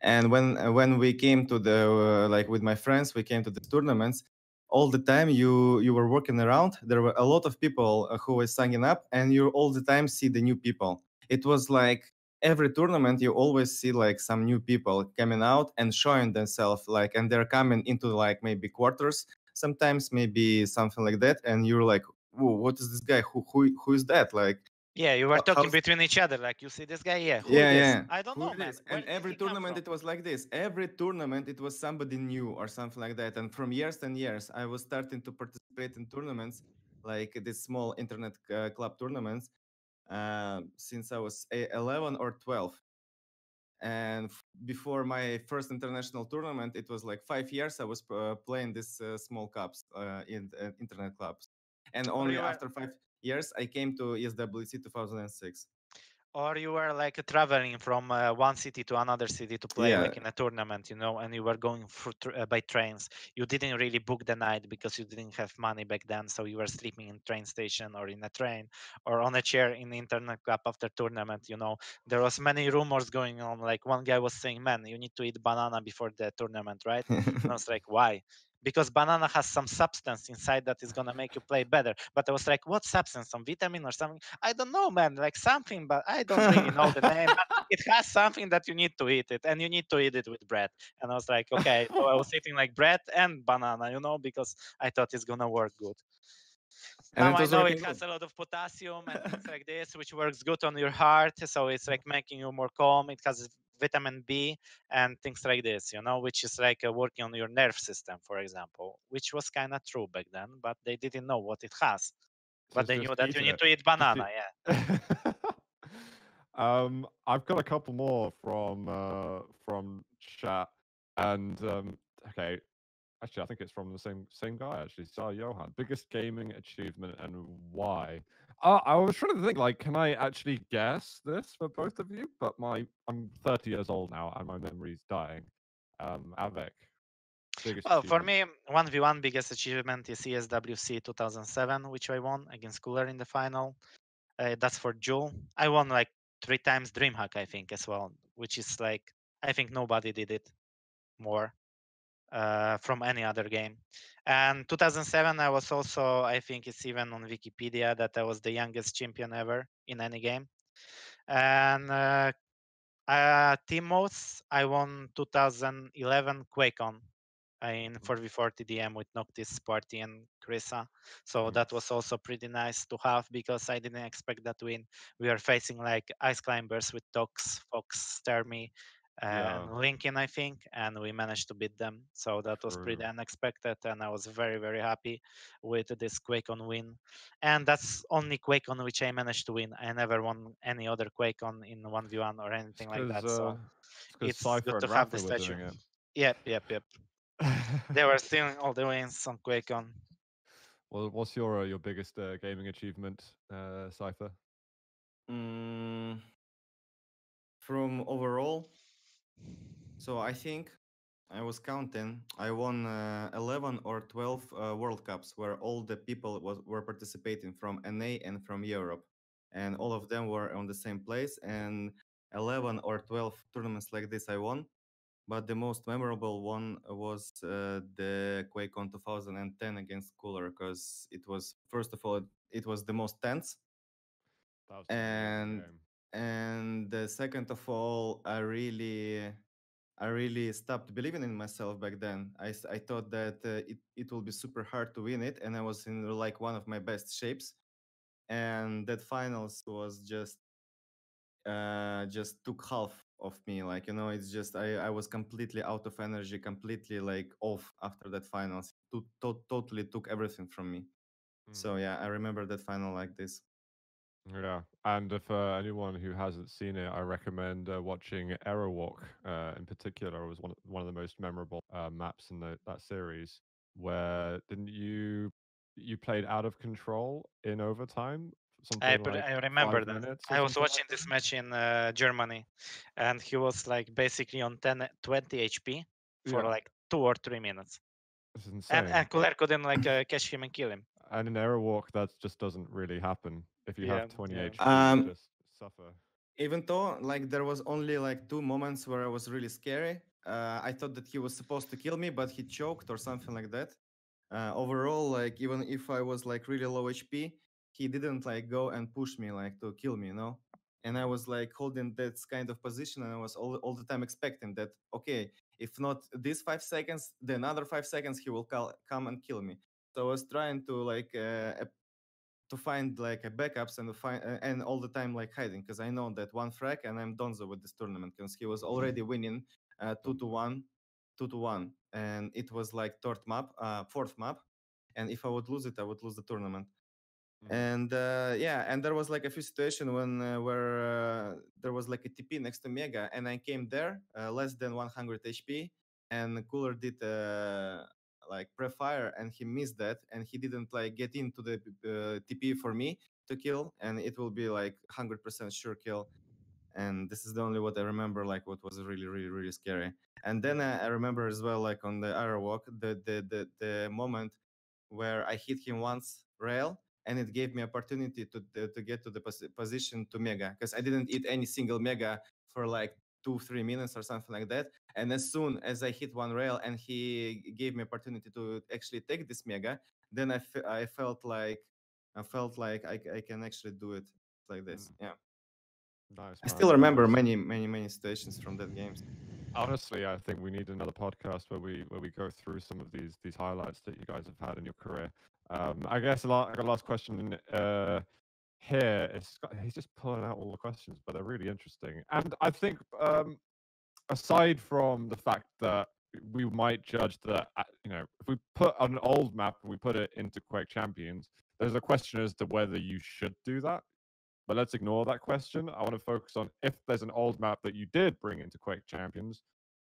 And when uh, when we came to the uh, like with my friends, we came to the tournaments. All the time you you were working around. There were a lot of people uh, who were signing up, and you all the time see the new people. It was like every tournament you always see like some new people coming out and showing themselves like and they're coming into like maybe quarters sometimes maybe something like that and you're like what is this guy who who, who is that like Yeah, you were How- talking how's- between each other, like you see this guy, yeah, who yeah this? yeah. I don't Who know, man. and every tournament it was like this. Every tournament it was somebody new or something like that. And from years and years i was starting to participate in tournaments like these small internet uh, club tournaments uh, since i was a- 11 or 12 and f- before my first international tournament it was like five years i was uh, playing these uh, small cups uh, in uh, internet clubs. And only you were- after five years i came to eswc 2006 or you were like traveling from uh, one city to another city to play like in a tournament you know and you were going through tr- uh, by trains. You didn't really book the night because you didn't have money back then so you were sleeping in train station or in a train or on a chair in the internet club after tournament you know. There was many rumors going on like one guy was saying man you need to eat banana before the tournament right? And I was like, why? Because banana has some substance inside that is gonna make you play better. But I was like, what substance? Some vitamin or something? I don't know, man. Like something, but I don't really know the name. It has something that you need to eat it, and you need to eat it with bread. And I was like, okay. So I was eating like bread and banana, you know, because I thought it's gonna work good. And now I know it has good. a lot of potassium and things like this, which works good on your heart. So it's like making you more calm. It has vitamin B and things like this, you know, which is like uh, working on your nerve system, for example, which was kind of true back then, but they didn't know what it has. But they knew that you need it. to eat banana. Yeah. um, I've got a couple more from uh, from chat, and um, okay, actually, I think it's from the same same guy. Actually, Sar Johan, biggest gaming achievement and why? Uh, I was trying to think, like, can I actually guess this for both of you? But my I'm 30 years old now, and my memory's dying. Um, av3k. Well, for me, 1v1 biggest achievement is E CSWC 2007, which I won against Cooller in the final. Uh, that's for duel. I won like three times DreamHack, I think, as well, which is like, I think nobody did it more uh, from any other game. And 2007, I was also, I think it's even on Wikipedia that I was the youngest champion ever in any game. And uh, uh, team modes, I won 2011 QuakeCon uh, in 4v4 TDM with Noctis, Party, and Krisa. So that was also pretty nice to have because I didn't expect that win. We are facing like Ice Climbers with Tox, Fox, Termi, Yeah. and Lincoln, I think, and we managed to beat them. So that was pretty unexpected, and I was very, very happy with this QuakeCon win. And that's only QuakeCon which I managed to win. I never won any other QuakeCon in 1v1 or anything like that. uh, So because it's Cypher good to have the statue. Yep, yep, yep. They were stealing all the wins on QuakeCon. Well, what's your uh, your biggest uh, gaming achievement, uh, Cypher? Mm, from overall, so I think I was counting. I won uh, 11 or 12 uh, World Cups where all the people was were participating from NA and from Europe, and all of them were on the same place. And 11 or 12 tournaments like this I won. But the most memorable one was uh, the QuakeCon 2010 against Cooller because it was first of all it was the most tense And- game. And uh, second of all i really i really stopped believing in myself back then. I, I thought that uh, it, it will be super hard to win it and i was in like one of my best shapes. And that finals was just uh just took half of me like you know it's just i i was completely out of energy completely like off after that finals. To, to, totally took everything from me. So Mm. yeah i remember that final like this Yeah, and if uh, anyone who hasn't seen it, I recommend uh, watching Aerowalk. Uh, in particular, It was one of, one of the most memorable uh, maps in the, that series. Where didn't you you played out of control in overtime? Something I, like I remember that. I was something like watching this match in uh, Germany, and he was like basically on 10, 20 HP for Yeah. like two or three minutes, This is insane. and and Cooller couldn't like uh, catch him and kill him. And in Aerowalk, that just doesn't really happen. If you Yeah, have 20 yeah. HP, you Um, just suffer. even though like there was only like two moments where I was really scary. Uh, I thought that he was supposed to kill me, but he choked or something like that. Uh, overall, like even if I was like really low HP, he didn't like go and push me like to kill me, you know. And I was like holding that kind of position, and I was all, all the time expecting that okay, if not these five seconds, then another five seconds he will call, come and kill me. So I was trying to like uh, ap- to find like a backups and find uh, and all the time like hiding because I know that one frag and I'm Donzo with this tournament because he was already winning uh, two to one, two to one, and it was like third map, uh, fourth map, and if I would lose it, I would lose the tournament. Mm. And uh, yeah, and there was like a few situation when uh, where uh, there was like a TP next to Mega, and I came there uh, less than 100 HP, and Cooller did uh, like pre-fire, and he missed that, and he didn't like get into the uh, TP for me to kill, and it will be like 100% sure kill. And this is the only what I remember, like what was really, really, really scary. And then uh, I remember as well, like on the Aerowalk, the the the, the moment where I hit him once rail, and it gave me opportunity to to, to get to the pos- position to mega because I didn't eat any single mega for like two three minutes or something like that. And as soon as I hit one rail and he gave me opportunity to actually take this mega, then I, I felt like I felt like I, I can actually do it like this. Yeah, Nice. I still remember many many many situations from that games. Honestly, I think we need another podcast where we where we go through some of these these highlights that you guys have had in your career. Um, I guess a lot. I got a last question uh, here. It's got, he's just pulling out all the questions, but they're really interesting. And I think, um, aside from the fact that we might judge that, uh, you know, if we put an old map and we put it into Quake Champions, there's a question as to whether you should do that. But let's ignore that question. I want to focus on if there's an old map that you did bring into Quake Champions,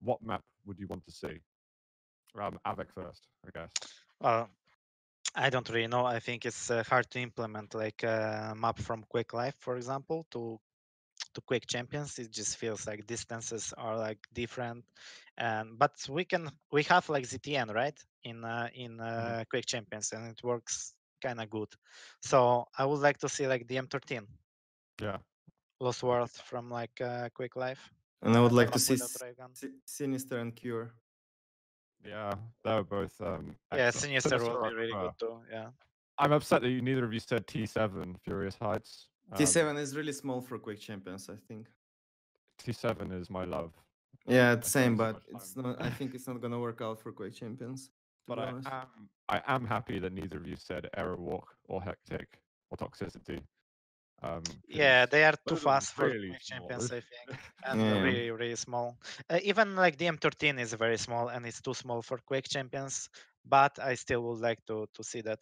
what map would you want to see? Um, av3k first, I guess. Well, I don't really know. I think it's uh, hard to implement like a map from Quake Live, for example, to to Quake Champions. It just feels like distances are like different, and but we can we have like ZTN right in uh, in uh, Quake Champions, and it works kind of good. So I would like to see like the M13 Yeah. Lost World from like uh, Quake Live. And I would like to see without S- ray gun. Si- Sinister and Cure. Yeah, they were both. Um, Yeah, excellent. Sinister will I be really prefer. good too. Yeah. I'm upset that you, neither of you said T7 Furious Heights. Um, T7 is really small for Quake Champions, I think. T7 is my love. Yeah, it's same, spent so but it's not. I think it's not gonna work out for Quake Champions. But I am, I am happy that neither of you said Aerowalk or Hectic or Toxicity. Um, Yeah, they are too fast for really Quake small. champions, I think, and Yeah. really, really small. Uh, even like the M13 is very small, and it's too small for Quake champions. But I still would like to to see that.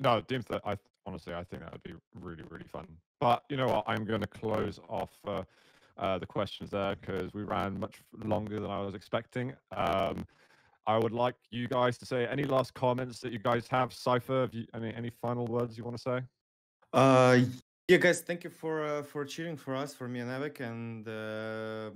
No, Doom's that I honestly I think that would be really really fun. But you know what? I'm going to close off uh, uh, the questions there because we ran much longer than I was expecting. Um, I would like you guys to say any last comments that you guys have. Cypher, have you, any any final words you want to say? Uh, yeah, guys, thank you for uh, for cheering for us, for me and av3k, and uh,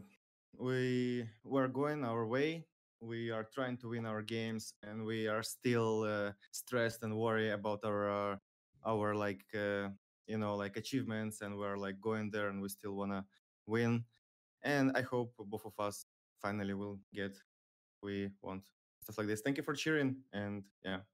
we we're going our way. We are trying to win our games, and we are still uh, stressed and worried about our uh, our like uh, you know like achievements, and we're like going there, and we still wanna win. And I hope both of us finally will get we want stuff like this. Thank you for cheering, and yeah,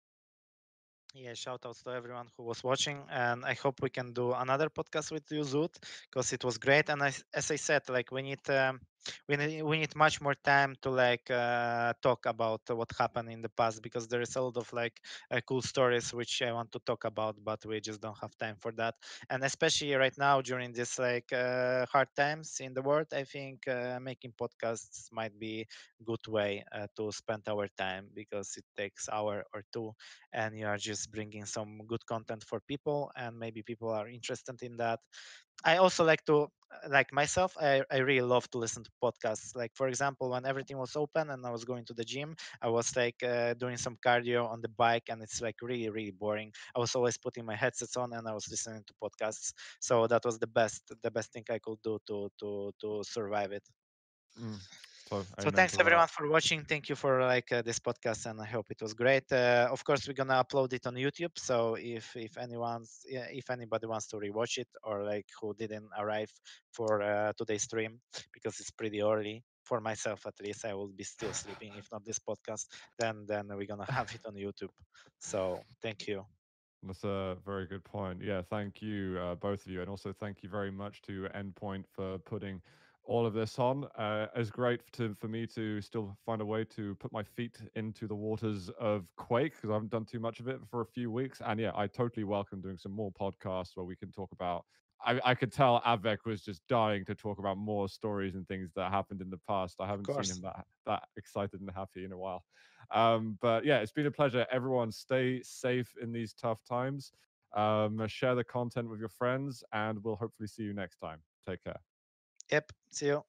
Yeah, shout outs to everyone who was watching, and I hope we can do another podcast with you, Zoot, because it was great. And I, as I said, like we need um, we need we need much more time to like uh, talk about what happened in the past because there is a lot of like uh, cool stories which I want to talk about, but we just don't have time for that. And especially right now during this like uh, hard times in the world, I think uh, making podcasts might be good way uh, to spend our time because it takes hour or two and you are just bringing some good content for people and maybe people are interested in that i also like to uh, like myself I, I really love to listen to podcasts. Like for example when everything was open and i was going to the gym i was like uh, doing some cardio on the bike and it's like really really boring. I was always putting my headsets on and i was listening to podcasts. So that was the best the best thing i could do to to to survive it. Mm, So, so thanks everyone for watching thank you for like uh, this podcast and i hope it was great uh, of course we're gonna upload it on youtube so if if anyone's if anybody wants to rewatch it or like who didn't arrive for uh, today's stream because it's pretty early for myself at least i will be still sleeping if not this podcast then then we're gonna have it on youtube so thank you That's a very good point. Yeah, thank you, uh, both of you. And also thank you very much to Endpoint for putting all of this on. Uh, it's great to, for me to still find a way to put my feet into the waters of Quake because I haven't done too much of it for a few weeks. And yeah, I totally welcome doing some more podcasts where we can talk about. I, I could tell av3k was just dying to talk about more stories and things that happened in the past. I haven't seen him that that excited and happy in a while. Um, but yeah, it's been a pleasure. Everyone, stay safe in these tough times. Um, share the content with your friends, and we'll hopefully see you next time. Take care. Yep see you